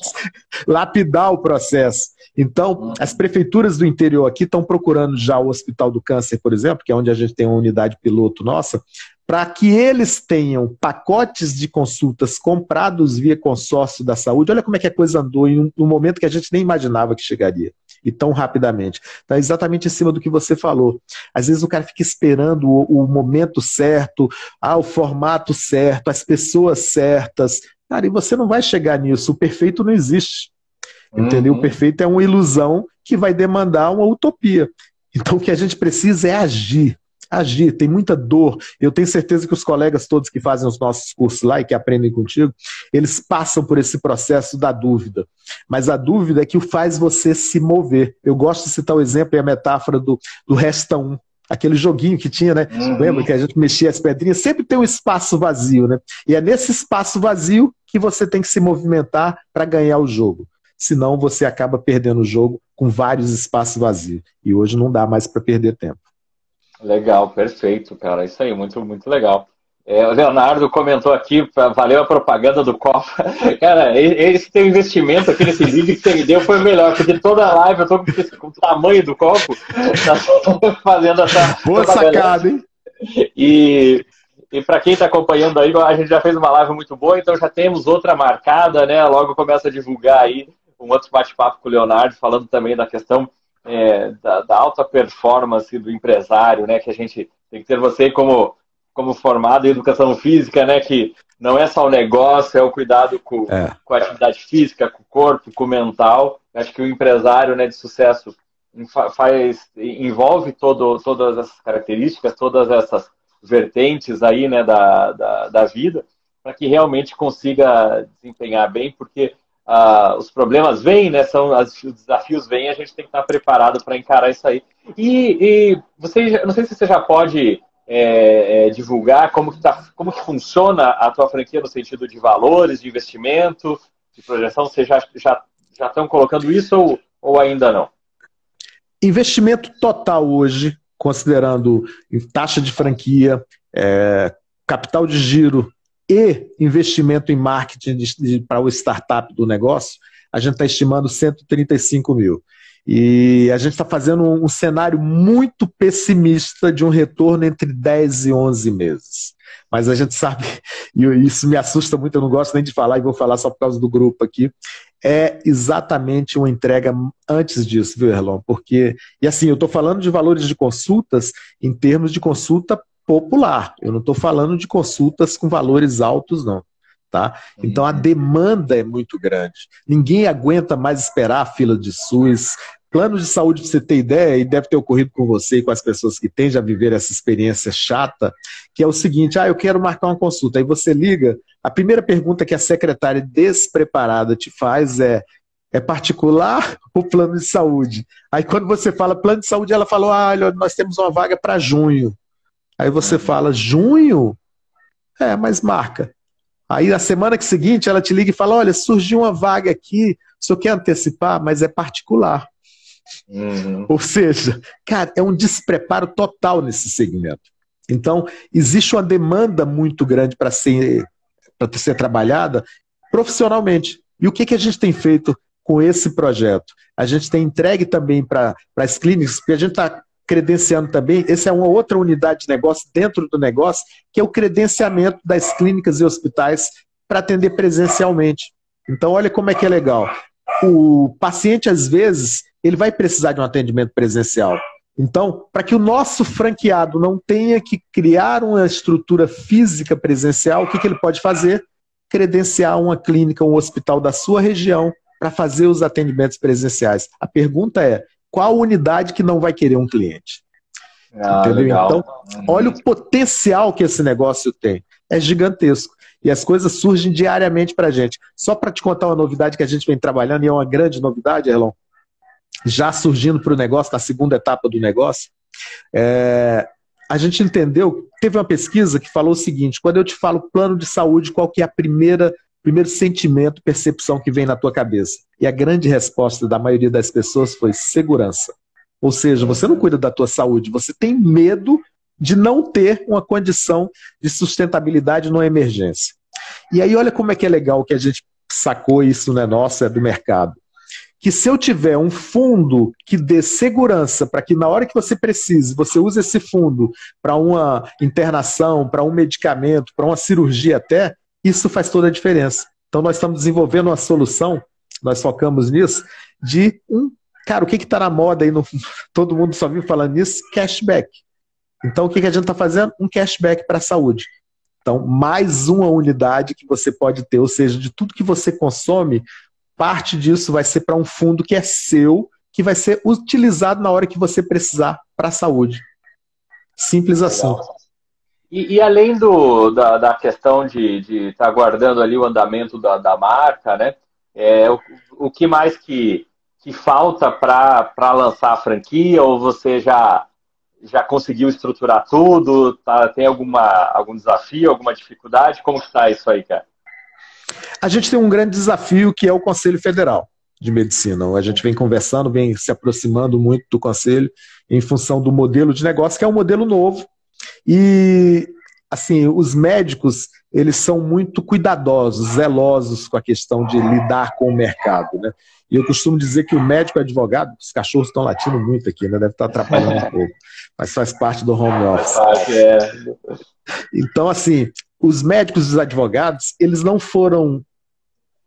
Speaker 3: lapidar o processo. Então, as prefeituras do interior aqui estão procurando já o Hospital do Câncer, por exemplo, que é onde a gente tem uma unidade piloto nossa, para que eles tenham pacotes de consultas comprados via consórcio da saúde. Olha como é que a coisa andou em um, momento que a gente nem imaginava que chegaria e tão rapidamente. Está exatamente em cima do que você falou. Às vezes o cara fica esperando o, o, momento certo, ah, o formato certo, as pessoas certas. Cara, e você não vai chegar nisso. O perfeito não existe. Entendeu? Uhum. O perfeito é uma ilusão que vai demandar uma utopia. Então o que a gente precisa é agir agir, tem muita dor. Eu tenho certeza que os colegas todos que fazem os nossos cursos lá e que aprendem contigo, eles passam por esse processo da dúvida. Mas a dúvida é que o faz você se mover. Eu gosto de citar o exemplo e a metáfora do, do Resta 1. Aquele joguinho que tinha, né? Uhum. Lembra que a gente mexia as pedrinhas? Sempre tem um espaço vazio, né? E é nesse espaço vazio que você tem que se movimentar para ganhar o jogo. Senão você acaba perdendo o jogo com vários espaços vazios. E hoje não dá mais para perder tempo.
Speaker 1: Legal, perfeito, cara. Isso aí, muito, muito legal. É, o Leonardo comentou aqui, valeu a propaganda do copo. Cara, esse teu investimento aqui nesse vídeo que você me deu foi melhor, porque toda a live eu tô com, o tamanho do copo, tá fazendo essa.
Speaker 3: Boa sacada, hein?
Speaker 1: E, e para quem está acompanhando aí, a gente já fez uma live muito boa, então já temos outra marcada, né? Logo começa a divulgar aí um outro bate-papo com o Leonardo, falando também da questão é, da, da, alta performance do empresário, né? Que a gente tem que ter você como, como formado em educação física, né? Que não é só o negócio, é o cuidado com, é. com a atividade física, com o corpo, com o mental. Acho que o empresário né, de sucesso faz, envolve todo, todas essas características, todas essas vertentes aí né, da, da, da vida, para que realmente consiga desempenhar bem, porque ah, os problemas vêm, né? São, as, os desafios vêm, a gente tem que estar preparado para encarar isso aí. E, e você, não sei se você já pode é, é, divulgar como que, tá, como que funciona a tua franquia no sentido de valores, de investimento, de projeção. Você já, já, já estão colocando isso ou, ou ainda não?
Speaker 3: Investimento total hoje, considerando taxa de franquia, é, capital de giro e investimento em marketing para o startup do negócio, a gente está estimando 135 mil. E a gente está fazendo um, cenário muito pessimista de um retorno entre 10 e 11 meses. Mas a gente sabe, e isso me assusta muito, eu não gosto nem de falar, e vou falar só por causa do grupo aqui, é exatamente uma entrega antes disso, viu, Erlon? Porque, e assim, eu estou falando de valores de consultas em termos de consulta popular. Eu não estou falando de consultas com valores altos, não. Tá? Então a uhum. demanda é muito grande. Ninguém aguenta mais esperar a fila de SUS. Plano de saúde, para você ter ideia, e deve ter ocorrido com você e com as pessoas que têm já viver essa experiência chata, que é o seguinte: ah, eu quero marcar uma consulta. Aí você liga, a primeira pergunta que a secretária despreparada te faz é: é particular ou plano de saúde? Aí quando você fala plano de saúde, ela falou: ah, olha, nós temos uma vaga para junho. Aí você fala: junho? É, mas marca. Aí na semana que seguinte ela te liga e fala: olha, surgiu uma vaga aqui, o senhor quer antecipar, mas é particular. Uhum. Ou seja, cara, é um despreparo total nesse segmento. Então, existe uma demanda muito grande para ser, ser trabalhada profissionalmente. E o que, que a gente tem feito com esse projeto? A gente tem entregue também para as clínicas, porque a gente está credenciando também, essa é uma outra unidade de negócio dentro do negócio, que é o credenciamento das clínicas e hospitais para atender presencialmente. Então, olha como é que é legal. O paciente, às vezes, ele vai precisar de um atendimento presencial. Então, para que o nosso franqueado não tenha que criar uma estrutura física presencial, o que, que ele pode fazer? Credenciar uma clínica, um hospital da sua região para fazer os atendimentos presenciais. A pergunta é: qual unidade que não vai querer um cliente? Ah. Então, olha o potencial que esse negócio tem. É gigantesco. E as coisas surgem diariamente para a gente. Só para te contar uma novidade que a gente vem trabalhando, e é uma grande novidade, Erlon, já surgindo para o negócio, na segunda etapa do negócio, é, a gente entendeu, teve uma pesquisa que falou o seguinte, quando eu te falo plano de saúde, qual que é a primeira primeiro sentimento, percepção que vem na tua cabeça? E a grande resposta da maioria das pessoas foi segurança. Ou seja, você não cuida da tua saúde, você tem medo de não ter uma condição de sustentabilidade numa emergência. E aí olha como é que é legal que a gente sacou isso, não é nosso, é do mercado. Que se eu tiver um fundo que dê segurança para que na hora que você precise, você use esse fundo para uma internação, para um medicamento, para uma cirurgia até, isso faz toda a diferença. Então, nós estamos desenvolvendo uma solução, nós focamos nisso, de um. Cara, o que está na moda aí? No, todo mundo só viu falando nisso? Cashback. Então, o que, que a gente está fazendo? Um cashback para a saúde. Então, mais uma unidade que você pode ter, ou seja, de tudo que você consome, parte disso vai ser para um fundo que é seu, que vai ser utilizado na hora que você precisar para a saúde. Simples assim. Legal.
Speaker 1: E, e, além do, da, da questão de estar tá guardando ali o andamento da, da marca, né? É, o, o que mais que, que falta para lançar a franquia? Ou você já, já conseguiu estruturar tudo? Tá, tem alguma, algum desafio, alguma dificuldade? Como está isso aí, cara?
Speaker 3: A gente tem um grande desafio que é o Conselho Federal de Medicina. A gente vem conversando, vem se aproximando muito do Conselho em função do modelo de negócio, que é um modelo novo, e assim, os médicos, eles são muito cuidadosos, zelosos com a questão de lidar com o mercado, né? E eu costumo dizer que o médico o advogado, os cachorros estão latindo muito aqui, né? Deve estar atrapalhando um pouco, mas faz parte do home office. É. Então, assim, os médicos e os advogados, eles não foram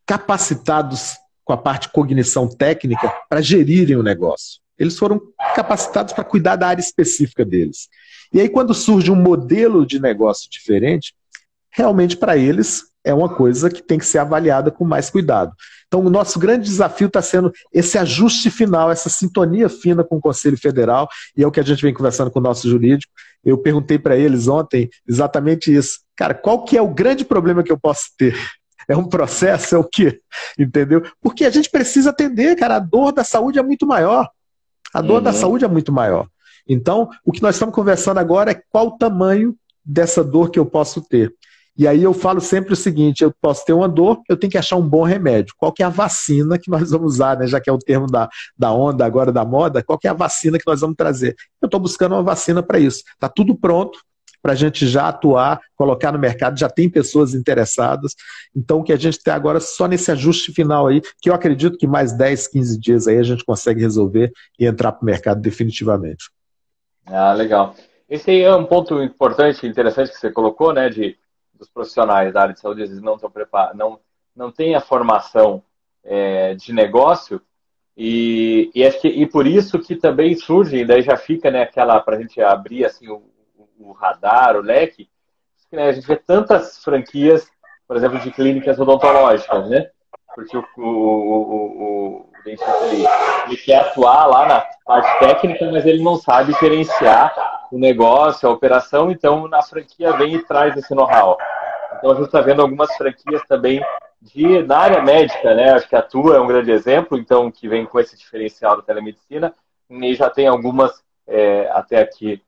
Speaker 3: capacitados com a parte de cognição técnica para gerirem o negócio. Eles foram capacitados para cuidar da área específica deles. E aí, quando surge um modelo de negócio diferente, realmente para eles é uma coisa que tem que ser avaliada com mais cuidado. Então, o nosso grande desafio está sendo esse ajuste final, essa sintonia fina com o Conselho Federal, e é o que a gente vem conversando com o nosso jurídico. Eu perguntei para eles ontem exatamente isso. Cara, qual que é o grande problema que eu posso ter? É um processo? É o quê? Entendeu? Porque a gente precisa atender, cara. A dor da saúde é muito maior. A dor uhum. da saúde é muito maior. Então, o que nós estamos conversando agora é qual o tamanho dessa dor que eu posso ter. E aí eu falo sempre o seguinte: eu posso ter uma dor, eu tenho que achar um bom remédio. Qual que é a vacina que nós vamos usar, né? Já que é o termo da, da onda agora da moda, qual que é a vacina que nós vamos trazer? Eu estou buscando uma vacina para isso. Está tudo pronto para a gente já atuar, colocar no mercado, já tem pessoas interessadas. Então, o que a gente tem agora só nesse ajuste final aí, que eu acredito que mais 10, 15 dias aí a gente consegue resolver e entrar para o mercado definitivamente.
Speaker 1: Ah, legal. Esse é um ponto importante, interessante que você colocou, né, de dos profissionais da área de saúde, eles não estão preparados, não, não têm a formação é, de negócio e, e, acho que, e por isso que também surge, daí já fica, né, aquela, para a gente abrir, assim, o, o radar, o leque, né, a gente vê tantas franquias por exemplo, de clínicas odontológicas, né? Porque o, o, o, o ele, ele quer atuar lá na parte técnica, mas ele não sabe gerenciar o negócio, a operação, então na franquia vem e traz esse know-how. Então a gente está vendo algumas franquias também de, na área médica, né? Acho que a tua é um grande exemplo, então, que vem com esse diferencial da telemedicina, e já tem algumas é, até aqui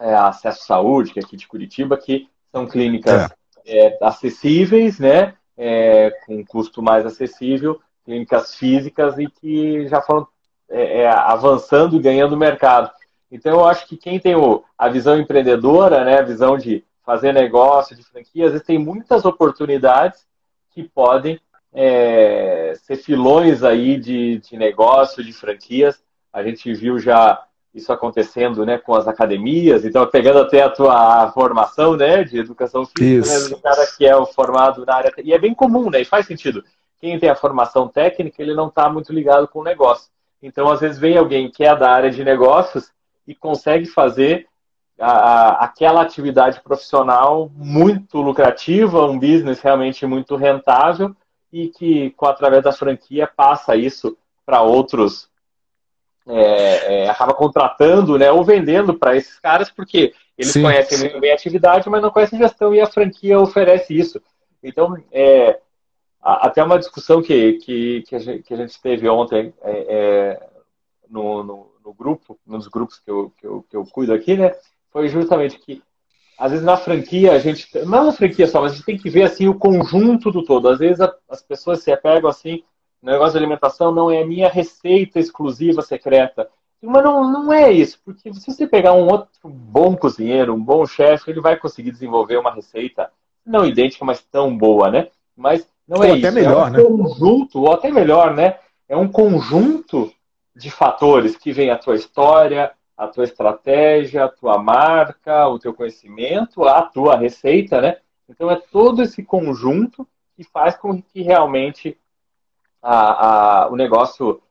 Speaker 1: é, Acesso Saúde, que é aqui de Curitiba, que são clínicas é. é acessíveis, né? É, com custo mais acessível, clínicas físicas e que já foram é, avançando e ganhando mercado. Então, eu acho que quem tem o, a visão empreendedora, né, a visão de fazer negócio, de franquia, às vezes tem muitas oportunidades que podem é, ser filões aí de, de negócio, de franquias. A gente viu já isso acontecendo né, com as academias, então pegando até a tua formação né, de educação física, né, do cara que é o formado na área. E é bem comum, né? E faz sentido. Quem tem a formação técnica, ele não está muito ligado com o negócio. Então, às vezes, vem alguém que é da área de negócios e consegue fazer a, a, aquela atividade profissional muito lucrativa, um business realmente muito rentável e que, com, através da franquia, passa isso para outros, é, é, acaba contratando né, ou vendendo para esses caras, porque eles sim, conhecem muito bem a atividade, mas não conhecem gestão e a franquia oferece isso. Então, é, até uma discussão que, que, que, a, gente, que a gente teve ontem é, é no, no, no, grupo, nos grupos que eu, que, eu, que eu cuido aqui, né? foi justamente que, às vezes, na franquia, a gente. Não na franquia só, mas a gente tem que ver assim, o conjunto do todo. Às vezes a, as pessoas se apegam assim, o negócio de alimentação não é a minha receita exclusiva secreta. Mas não, não é isso, porque se você pegar um outro bom cozinheiro, um bom chefe, ele vai conseguir desenvolver uma receita não idêntica, mas tão boa, né? Mas não ou é
Speaker 3: até
Speaker 1: isso.
Speaker 3: melhor,
Speaker 1: é um né? conjunto, ou até melhor, né? É um conjunto de fatores que vem a tua história, a tua estratégia, a tua marca, o teu conhecimento, a tua receita, né? Então é todo esse conjunto que faz com que realmente a, a, o negócio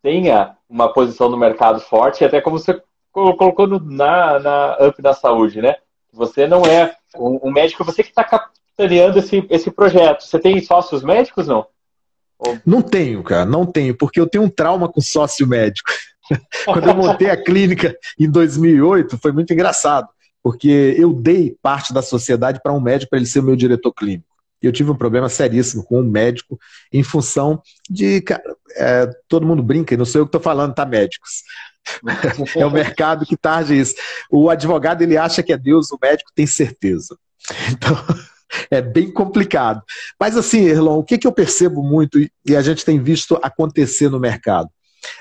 Speaker 1: tenha uma posição no mercado forte, até como você colocou no, na, na Up da Saúde, né? Você não é um, um médico, você que está capitaneando esse, esse projeto. Você tem sócios médicos, não?
Speaker 3: Não tenho, cara, não tenho, porque eu tenho um trauma com sócio médico. Quando eu montei a clínica em 2008, foi muito engraçado, porque eu dei parte da sociedade para um médico para ele ser o meu diretor clínico. E eu tive um problema seríssimo com um médico em função de. É, todo mundo brinca, e não sou eu que estou falando, tá, médicos? é o mercado que tarde isso. O advogado ele acha que é Deus, o médico tem certeza. Então, é bem complicado. Mas assim, Erlon, o que, que eu percebo muito e a gente tem visto acontecer no mercado?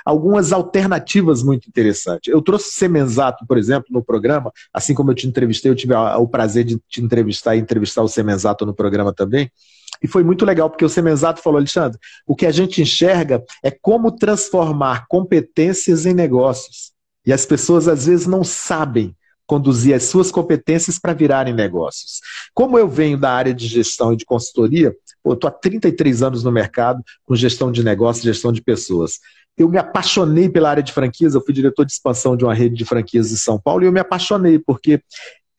Speaker 3: Algumas alternativas muito interessantes. Eu trouxe Semenzato, por exemplo, no programa, assim como eu te entrevistei, eu tive o prazer de te entrevistar e entrevistar o Semenzato no programa também. E foi muito legal, porque o Semenzato falou, Alexandre, o que a gente enxerga é como transformar competências em negócios. E as pessoas às vezes não sabem conduzir as suas competências para virarem negócios. Como eu venho da área de gestão e de consultoria, eu estou há 33 anos no mercado com gestão de negócios, gestão de pessoas eu me apaixonei pela área de franquias, eu fui diretor de expansão de uma rede de franquias em São Paulo e eu me apaixonei, porque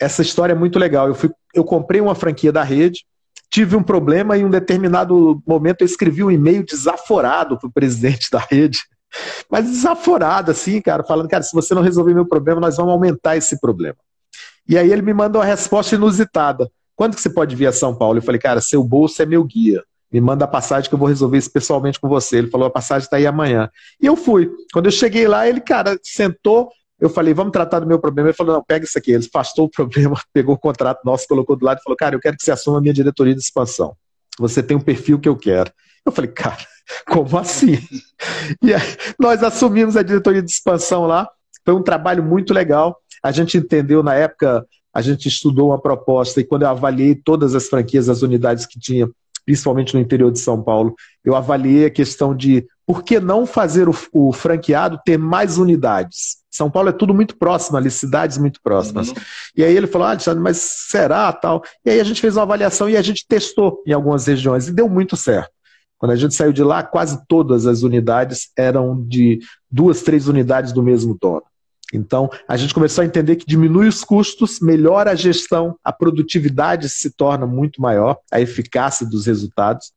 Speaker 3: essa história é muito legal. Eu, fui, eu comprei uma franquia da rede, tive um problema e em um determinado momento eu escrevi um e-mail desaforado para o presidente da rede, mas desaforado assim, cara, falando, cara, se você não resolver meu problema, nós vamos aumentar esse problema. E aí ele me mandou uma resposta inusitada. Quando que você pode vir a São Paulo? Eu falei, cara, seu bolso é meu guia me manda a passagem que eu vou resolver isso pessoalmente com você. Ele falou, a passagem está aí amanhã. E eu fui. Quando eu cheguei lá, ele, cara, sentou, eu falei, vamos tratar do meu problema. Ele falou, não, pega isso aqui. Ele afastou o problema, pegou o contrato nosso, colocou do lado e falou, cara, eu quero que você assuma a minha diretoria de expansão. Você tem um perfil que eu quero. Eu falei, cara, como assim? E aí, nós assumimos a diretoria de expansão lá. Foi um trabalho muito legal. A gente entendeu na época, a gente estudou uma proposta e quando eu avaliei todas as franquias, as unidades que tinha, principalmente no interior de São Paulo, eu avaliei a questão de por que não fazer o, o franqueado ter mais unidades? São Paulo é tudo muito próximo ali, cidades muito próximas. Uhum. E aí ele falou, ah, Alexandre, mas será tal? E aí a gente fez uma avaliação e a gente testou em algumas regiões e deu muito certo. Quando a gente saiu de lá, quase todas as unidades eram de duas, três unidades do mesmo dono. Então, a gente começou a entender que diminui os custos, melhora a gestão, a produtividade se torna muito maior, a eficácia dos resultados.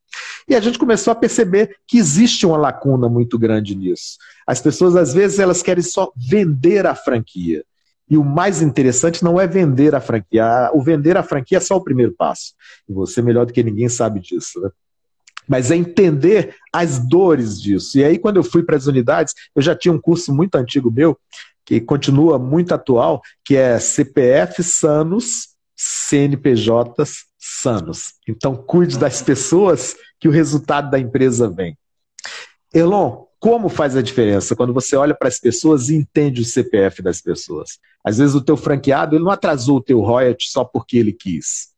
Speaker 3: E a gente começou a perceber que existe uma lacuna muito grande nisso. As pessoas, às vezes, elas querem só vender a franquia. E o mais interessante não é vender a franquia. O vender a franquia é só o primeiro passo. E você, melhor do que ninguém, sabe disso. Né? Mas é entender as dores disso. E aí, quando eu fui para as unidades, eu já tinha um curso muito antigo meu, que continua muito atual, que é CPF Sanos, CNPJs Sanos. Então, cuide das pessoas que o resultado da empresa vem. Elon, como faz a diferença quando você olha para as pessoas e entende o CPF das pessoas? Às vezes o teu franqueado ele não atrasou o teu royalty só porque ele quis.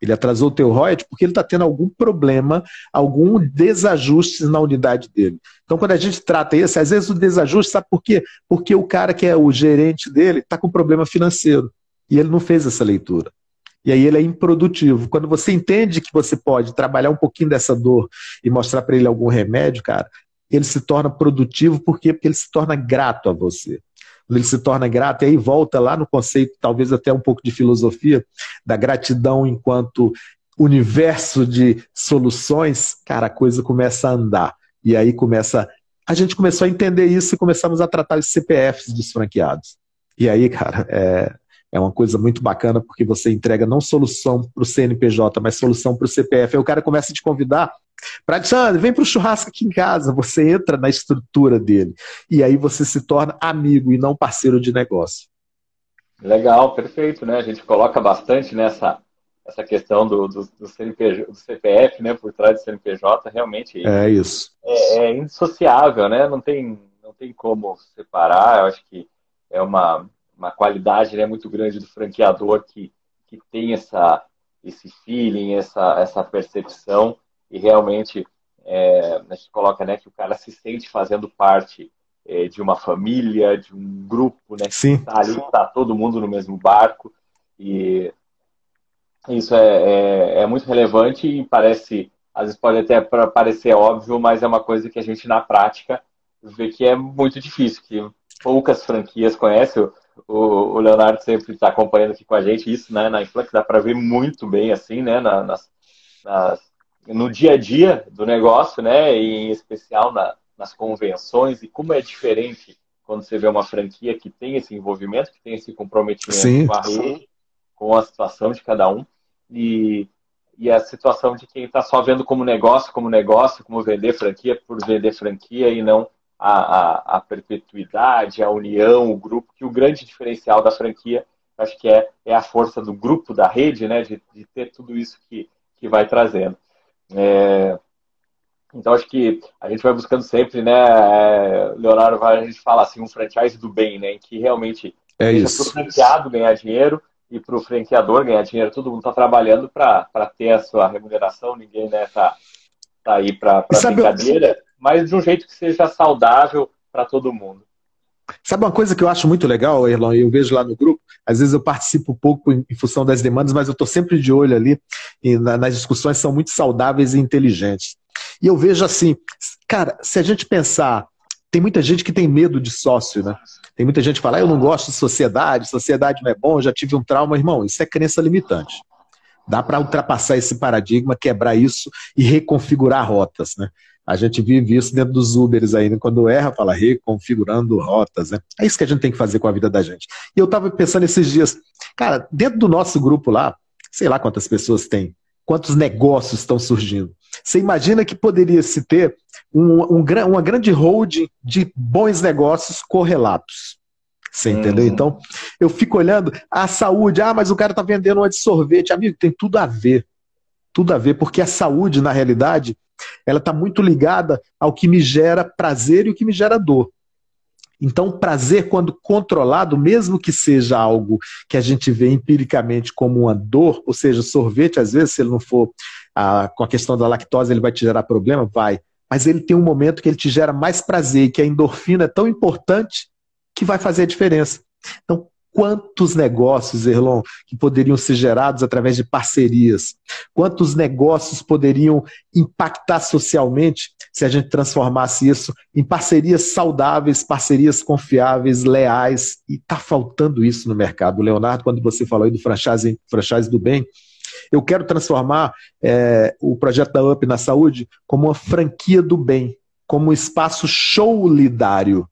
Speaker 3: Ele atrasou o teu royalty porque ele está tendo algum problema, algum desajuste na unidade dele. Então, quando a gente trata isso, às vezes o desajuste, sabe por quê? Porque o cara que é o gerente dele está com problema financeiro e ele não fez essa leitura. E aí ele é improdutivo. Quando você entende que você pode trabalhar um pouquinho dessa dor e mostrar para ele algum remédio, cara, ele se torna produtivo, por quê? Porque ele se torna grato a você. Quando ele se torna grato, e aí volta lá no conceito, talvez até um pouco de filosofia, da gratidão enquanto universo de soluções, cara, a coisa começa a andar. E aí começa. A gente começou a entender isso e começamos a tratar os CPFs dos franqueados. E aí, cara, é, é uma coisa muito bacana porque você entrega não solução para o CNPJ, mas solução para o CPF. Aí o cara começa a te convidar para Alexandre, vem para o churrasco aqui em casa. Você entra na estrutura dele. E aí você se torna amigo e não parceiro de negócio.
Speaker 1: Legal, perfeito, né? A gente coloca bastante nessa essa questão do, do, do, CNPJ, do CPF, né, por trás do CNPJ, realmente
Speaker 3: é isso.
Speaker 1: É, é indissociável, né? Não tem, não tem como separar. Eu acho que é uma, uma qualidade né, muito grande do franqueador que, que tem essa, esse feeling, essa, essa percepção e realmente é, a gente coloca né, que o cara se sente fazendo parte é, de uma família, de um grupo, né?
Speaker 3: Sim.
Speaker 1: Tá ali, tá todo mundo no mesmo barco e isso é, é, é, muito relevante e parece, às vezes pode até parecer óbvio, mas é uma coisa que a gente na prática vê que é muito difícil, que poucas franquias conhecem. O, o Leonardo sempre está acompanhando aqui com a gente isso, né? Na Influx dá para ver muito bem assim, né? nas, nas no dia a dia do negócio, né? E em especial na, nas convenções e como é diferente quando você vê uma franquia que tem esse envolvimento, que tem esse comprometimento
Speaker 3: sim,
Speaker 1: com a rede, com a situação de cada um e, e a situação de quem está só vendo como negócio, como negócio, como vender franquia por vender franquia e não a, a, a perpetuidade, a união, o grupo, que o grande diferencial da franquia acho que é, é a força do grupo, da rede, né, de, de ter tudo isso que, que vai trazendo. É, então acho que a gente vai buscando sempre, né, é, Leonardo, a gente fala assim, um franchise do bem, né, em que realmente
Speaker 3: é para
Speaker 1: o franqueado ganhar dinheiro e para o franqueador ganhar dinheiro, todo mundo está trabalhando para ter a sua remuneração, ninguém né, tá, tá aí para brincadeira, mas de um jeito que seja saudável para todo mundo.
Speaker 3: Sabe uma coisa que eu acho muito legal, Erlon, e eu vejo lá no grupo, às vezes eu participo pouco em, função das demandas, mas eu estou sempre de olho ali, e na, nas discussões são muito saudáveis e inteligentes. E eu vejo assim, cara, se a gente pensar, tem muita gente que tem medo de sócio, né? Tem muita gente que fala, ah, eu não gosto de sociedade, sociedade não é bom, já tive um trauma. Irmão, isso é crença limitante. Dá para ultrapassar esse paradigma, quebrar isso e reconfigurar rotas, né? A gente vive isso dentro dos Ubers aí, né? quando erra, fala reconfigurando rotas, né? É isso que a gente tem que fazer com a vida da gente. E eu estava pensando esses dias, cara, dentro do nosso grupo lá, sei lá quantas pessoas tem, quantos negócios estão surgindo. Você imagina que poderia se ter um, um, uma grande holding de bons negócios correlatos. Você entendeu? Uhum. Então, eu fico olhando a saúde, ah, mas o cara está vendendo uma de sorvete. Amigo, tem tudo a ver. Tudo a ver, porque a saúde, na realidade, ela está muito ligada ao que me gera prazer e o que me gera dor. Então, prazer, quando controlado, mesmo que seja algo que a gente vê empiricamente como uma dor, ou seja, sorvete, às vezes, se ele não for ah, com a questão da lactose, ele vai te gerar problema? Vai. Mas ele tem um momento que ele te gera mais prazer que a endorfina é tão importante que vai fazer a diferença. Então, quantos negócios, Erlon, que poderiam ser gerados através de parcerias, quantos negócios poderiam impactar socialmente se a gente transformasse isso em parcerias saudáveis, parcerias confiáveis, leais, e está faltando isso no mercado. Leonardo, quando você falou aí do franchise, franchise do bem, eu quero transformar é, o projeto da UP na saúde como uma franquia do bem, como um espaço solidário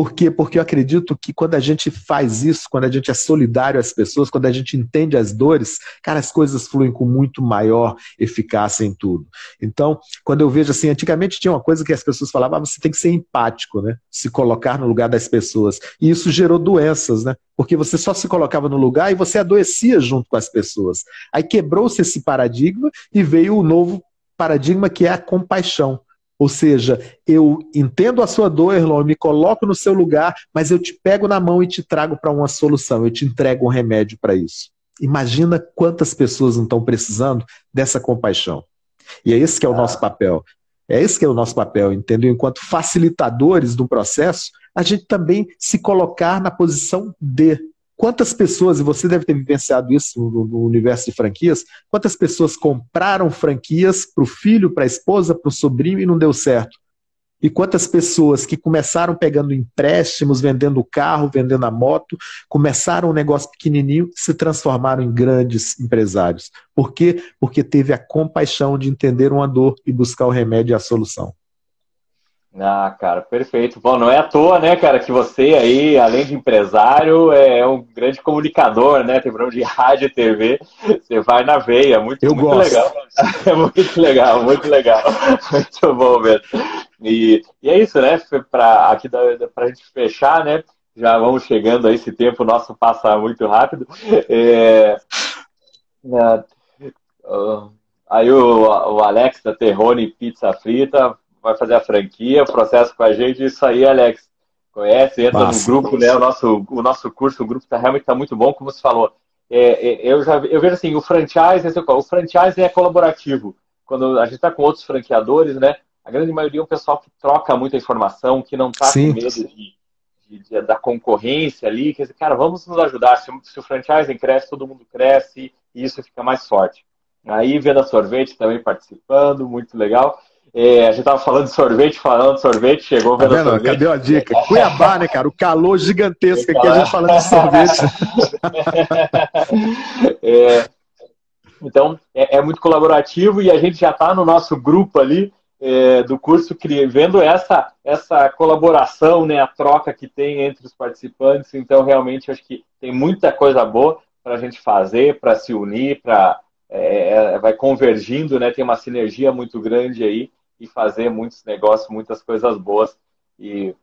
Speaker 3: por quê? Porque eu acredito que quando a gente faz isso, quando a gente é solidário às pessoas, quando a gente entende as dores, cara, as coisas fluem com muito maior eficácia em tudo. Então, quando eu vejo assim, antigamente tinha uma coisa que as pessoas falavam, ah, você tem que ser empático, né? Se colocar no lugar das pessoas. E isso gerou doenças, né? Porque você só se colocava no lugar e você adoecia junto com as pessoas. Aí quebrou-se esse paradigma e veio o novo paradigma que é a compaixão. Ou seja, eu entendo a sua dor, Erlon, eu me coloco no seu lugar, mas eu te pego na mão e te trago para uma solução, eu te entrego um remédio para isso. Imagina quantas pessoas não estão precisando dessa compaixão. E é esse que é o nosso papel. É esse que é o nosso papel, entendeu? Enquanto facilitadores do processo, a gente também se colocar na posição de Quantas pessoas, e você deve ter vivenciado isso no, no universo de franquias, quantas pessoas compraram franquias para o filho, para a esposa, para o sobrinho e não deu certo? E quantas pessoas que começaram pegando empréstimos, vendendo carro, vendendo a moto, começaram um negócio pequenininho se transformaram em grandes empresários. Por quê? Porque teve a compaixão de entender uma dor e buscar o remédio e a solução.
Speaker 1: Ah, cara, perfeito. Bom, não é à toa, né, cara, que você aí, além de empresário, é um grande comunicador, né? Tem programa de rádio e TV. Você vai na veia, muito,
Speaker 3: Eu
Speaker 1: muito
Speaker 3: gosto.
Speaker 1: legal. É muito legal, muito legal. Muito bom mesmo. E, e é isso, né? Para aqui para a gente fechar, né? Já vamos chegando a esse tempo, o nosso passa muito rápido. É, é, aí o, o Alex da Terrone Pizza Frita vai fazer a franquia, o processo com a gente. Isso aí, Alex, conhece, entra Massa. no grupo, né? O nosso, o nosso curso, o grupo tá, realmente está muito bom, como você falou. É, é, eu já eu vejo assim, o franchise, o franchise é colaborativo. Quando a gente está com outros franqueadores, né? A grande maioria é um pessoal que troca muita informação, que não está com medo de, de, de, da concorrência ali. Que, cara, vamos nos ajudar. Se, se o franchise cresce, todo mundo cresce e isso fica mais forte. Aí, Venda Sorvete também participando, muito legal. É, a gente tava falando de sorvete, falando de sorvete, chegou
Speaker 3: vendo tá sorvete. Cadê a dica? Cuiabá, né, cara? O calor gigantesco aqui, a gente falando de sorvete.
Speaker 1: é, então, é, é, muito colaborativo e a gente já está no nosso grupo ali é, do curso, vendo essa, essa colaboração, né, a troca que tem entre os participantes. Então, realmente, acho que tem muita coisa boa para a gente fazer, para se unir, para é, é, vai convergindo, né? Tem uma sinergia muito grande aí e fazer muitos negócios, muitas coisas boas. E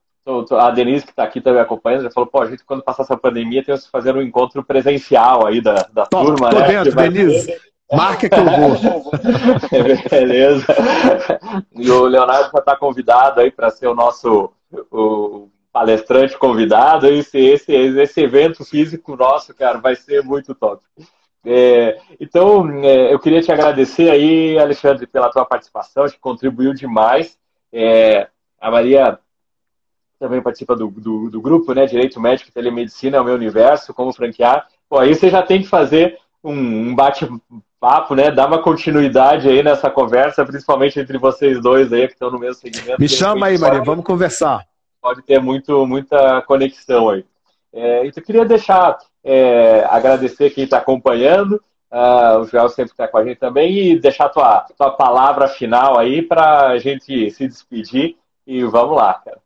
Speaker 1: a Denise, que está aqui também acompanhando, já falou, pô, a gente quando passar essa pandemia temos que fazer um encontro presencial aí da, da Top, turma,
Speaker 3: tô né? dentro, Denise. Marca que eu vou.
Speaker 1: Beleza. E o Leonardo já está convidado aí para ser o nosso o palestrante convidado. Esse, esse, esse evento físico nosso, cara, vai ser muito top. É, então, é, eu queria te agradecer aí, Alexandre, pela tua participação, acho que contribuiu demais. É, a Maria também participa do, do, do, grupo, né? Direito Médico e Telemedicina é o meu universo, como franquear. Pô, aí você já tem que fazer um, um bate-papo, né? Dar uma continuidade aí nessa conversa, principalmente entre vocês dois aí que estão no mesmo segmento.
Speaker 3: Me chama aí, Maria, vamos conversar.
Speaker 1: Pode ter muito, muita conexão aí. É, então, queria deixar é, agradecer quem está acompanhando, uh, o Joel sempre está com a gente também, e deixar tua, tua palavra final aí para a gente se despedir. E vamos lá, cara.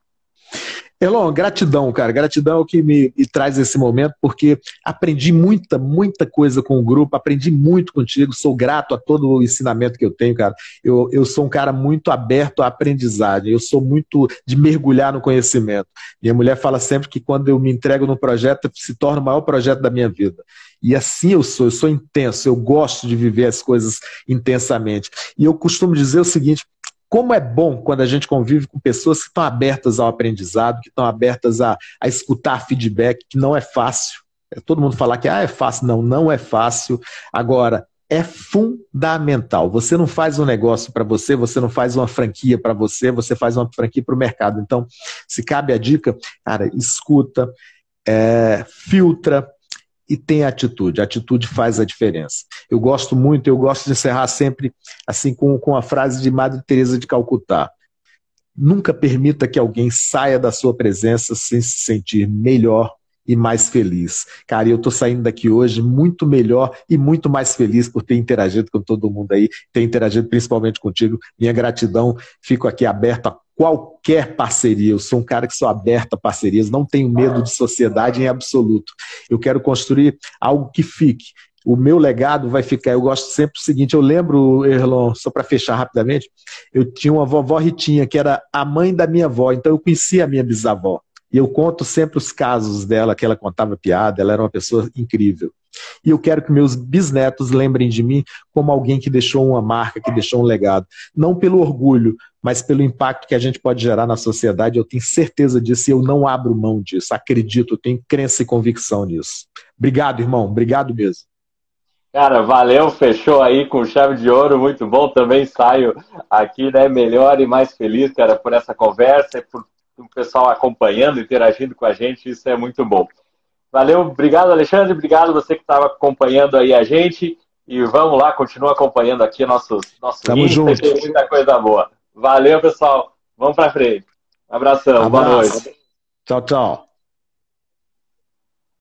Speaker 3: Elon, gratidão, cara. Gratidão é o que me, me, traz esse momento, porque aprendi muita, muita coisa com o grupo, aprendi muito contigo, sou grato a todo o ensinamento que eu tenho, cara. Eu, eu sou um cara muito aberto à aprendizagem, eu sou muito de mergulhar no conhecimento. Minha mulher fala sempre que quando eu me entrego no projeto, se torna o maior projeto da minha vida. E assim eu sou, eu sou intenso, eu gosto de viver as coisas intensamente. E eu costumo dizer o seguinte: como é bom quando a gente convive com pessoas que estão abertas ao aprendizado, que estão abertas a, a escutar feedback, que não é fácil. É todo mundo falar que ah, é fácil. Não, não é fácil. Agora, é fundamental. Você não faz um negócio para você, você não faz uma franquia para você, você faz uma franquia para o mercado. Então, se cabe a dica, cara, escuta, é, filtra, e tenha atitude. A atitude faz a diferença. Eu gosto muito, eu gosto de encerrar sempre assim com, com a frase de Madre Teresa de Calcutá. Nunca permita que alguém saia da sua presença sem se sentir melhor e mais feliz. Cara, eu estou saindo daqui hoje muito melhor e muito mais feliz por ter interagido com todo mundo aí, ter interagido principalmente contigo. Minha gratidão, fico aqui aberto a qualquer parceria. Eu sou um cara que sou aberto a parcerias, não tenho medo de sociedade em absoluto. Eu quero construir algo que fique. O meu legado vai ficar. Eu gosto sempre do seguinte: eu lembro, Erlon, só para fechar rapidamente, eu tinha uma vovó Ritinha, que era a mãe da minha avó, então eu conhecia a minha bisavó. E eu conto sempre os casos dela, que ela contava piada, ela era uma pessoa incrível. E eu quero que meus bisnetos lembrem de mim como alguém que deixou uma marca, que deixou um legado. Não pelo orgulho, mas pelo impacto que a gente pode gerar na sociedade. Eu tenho certeza disso e eu não abro mão disso. Acredito, tenho crença e convicção nisso. Obrigado, irmão. Obrigado mesmo.
Speaker 1: Cara, valeu, fechou aí com chave de ouro, muito bom. Também saio aqui, né, melhor e mais feliz, cara, por essa conversa e por o pessoal acompanhando, interagindo com a gente, isso é muito bom. Valeu, obrigado Alexandre, obrigado você que estava acompanhando aí a gente. E vamos lá, continua acompanhando aqui nossos, nossos
Speaker 3: Tamo Insta, junto.
Speaker 1: tem muita coisa boa. Valeu, pessoal. Vamos para frente. abração, Abraço. boa noite.
Speaker 3: Tchau, tchau.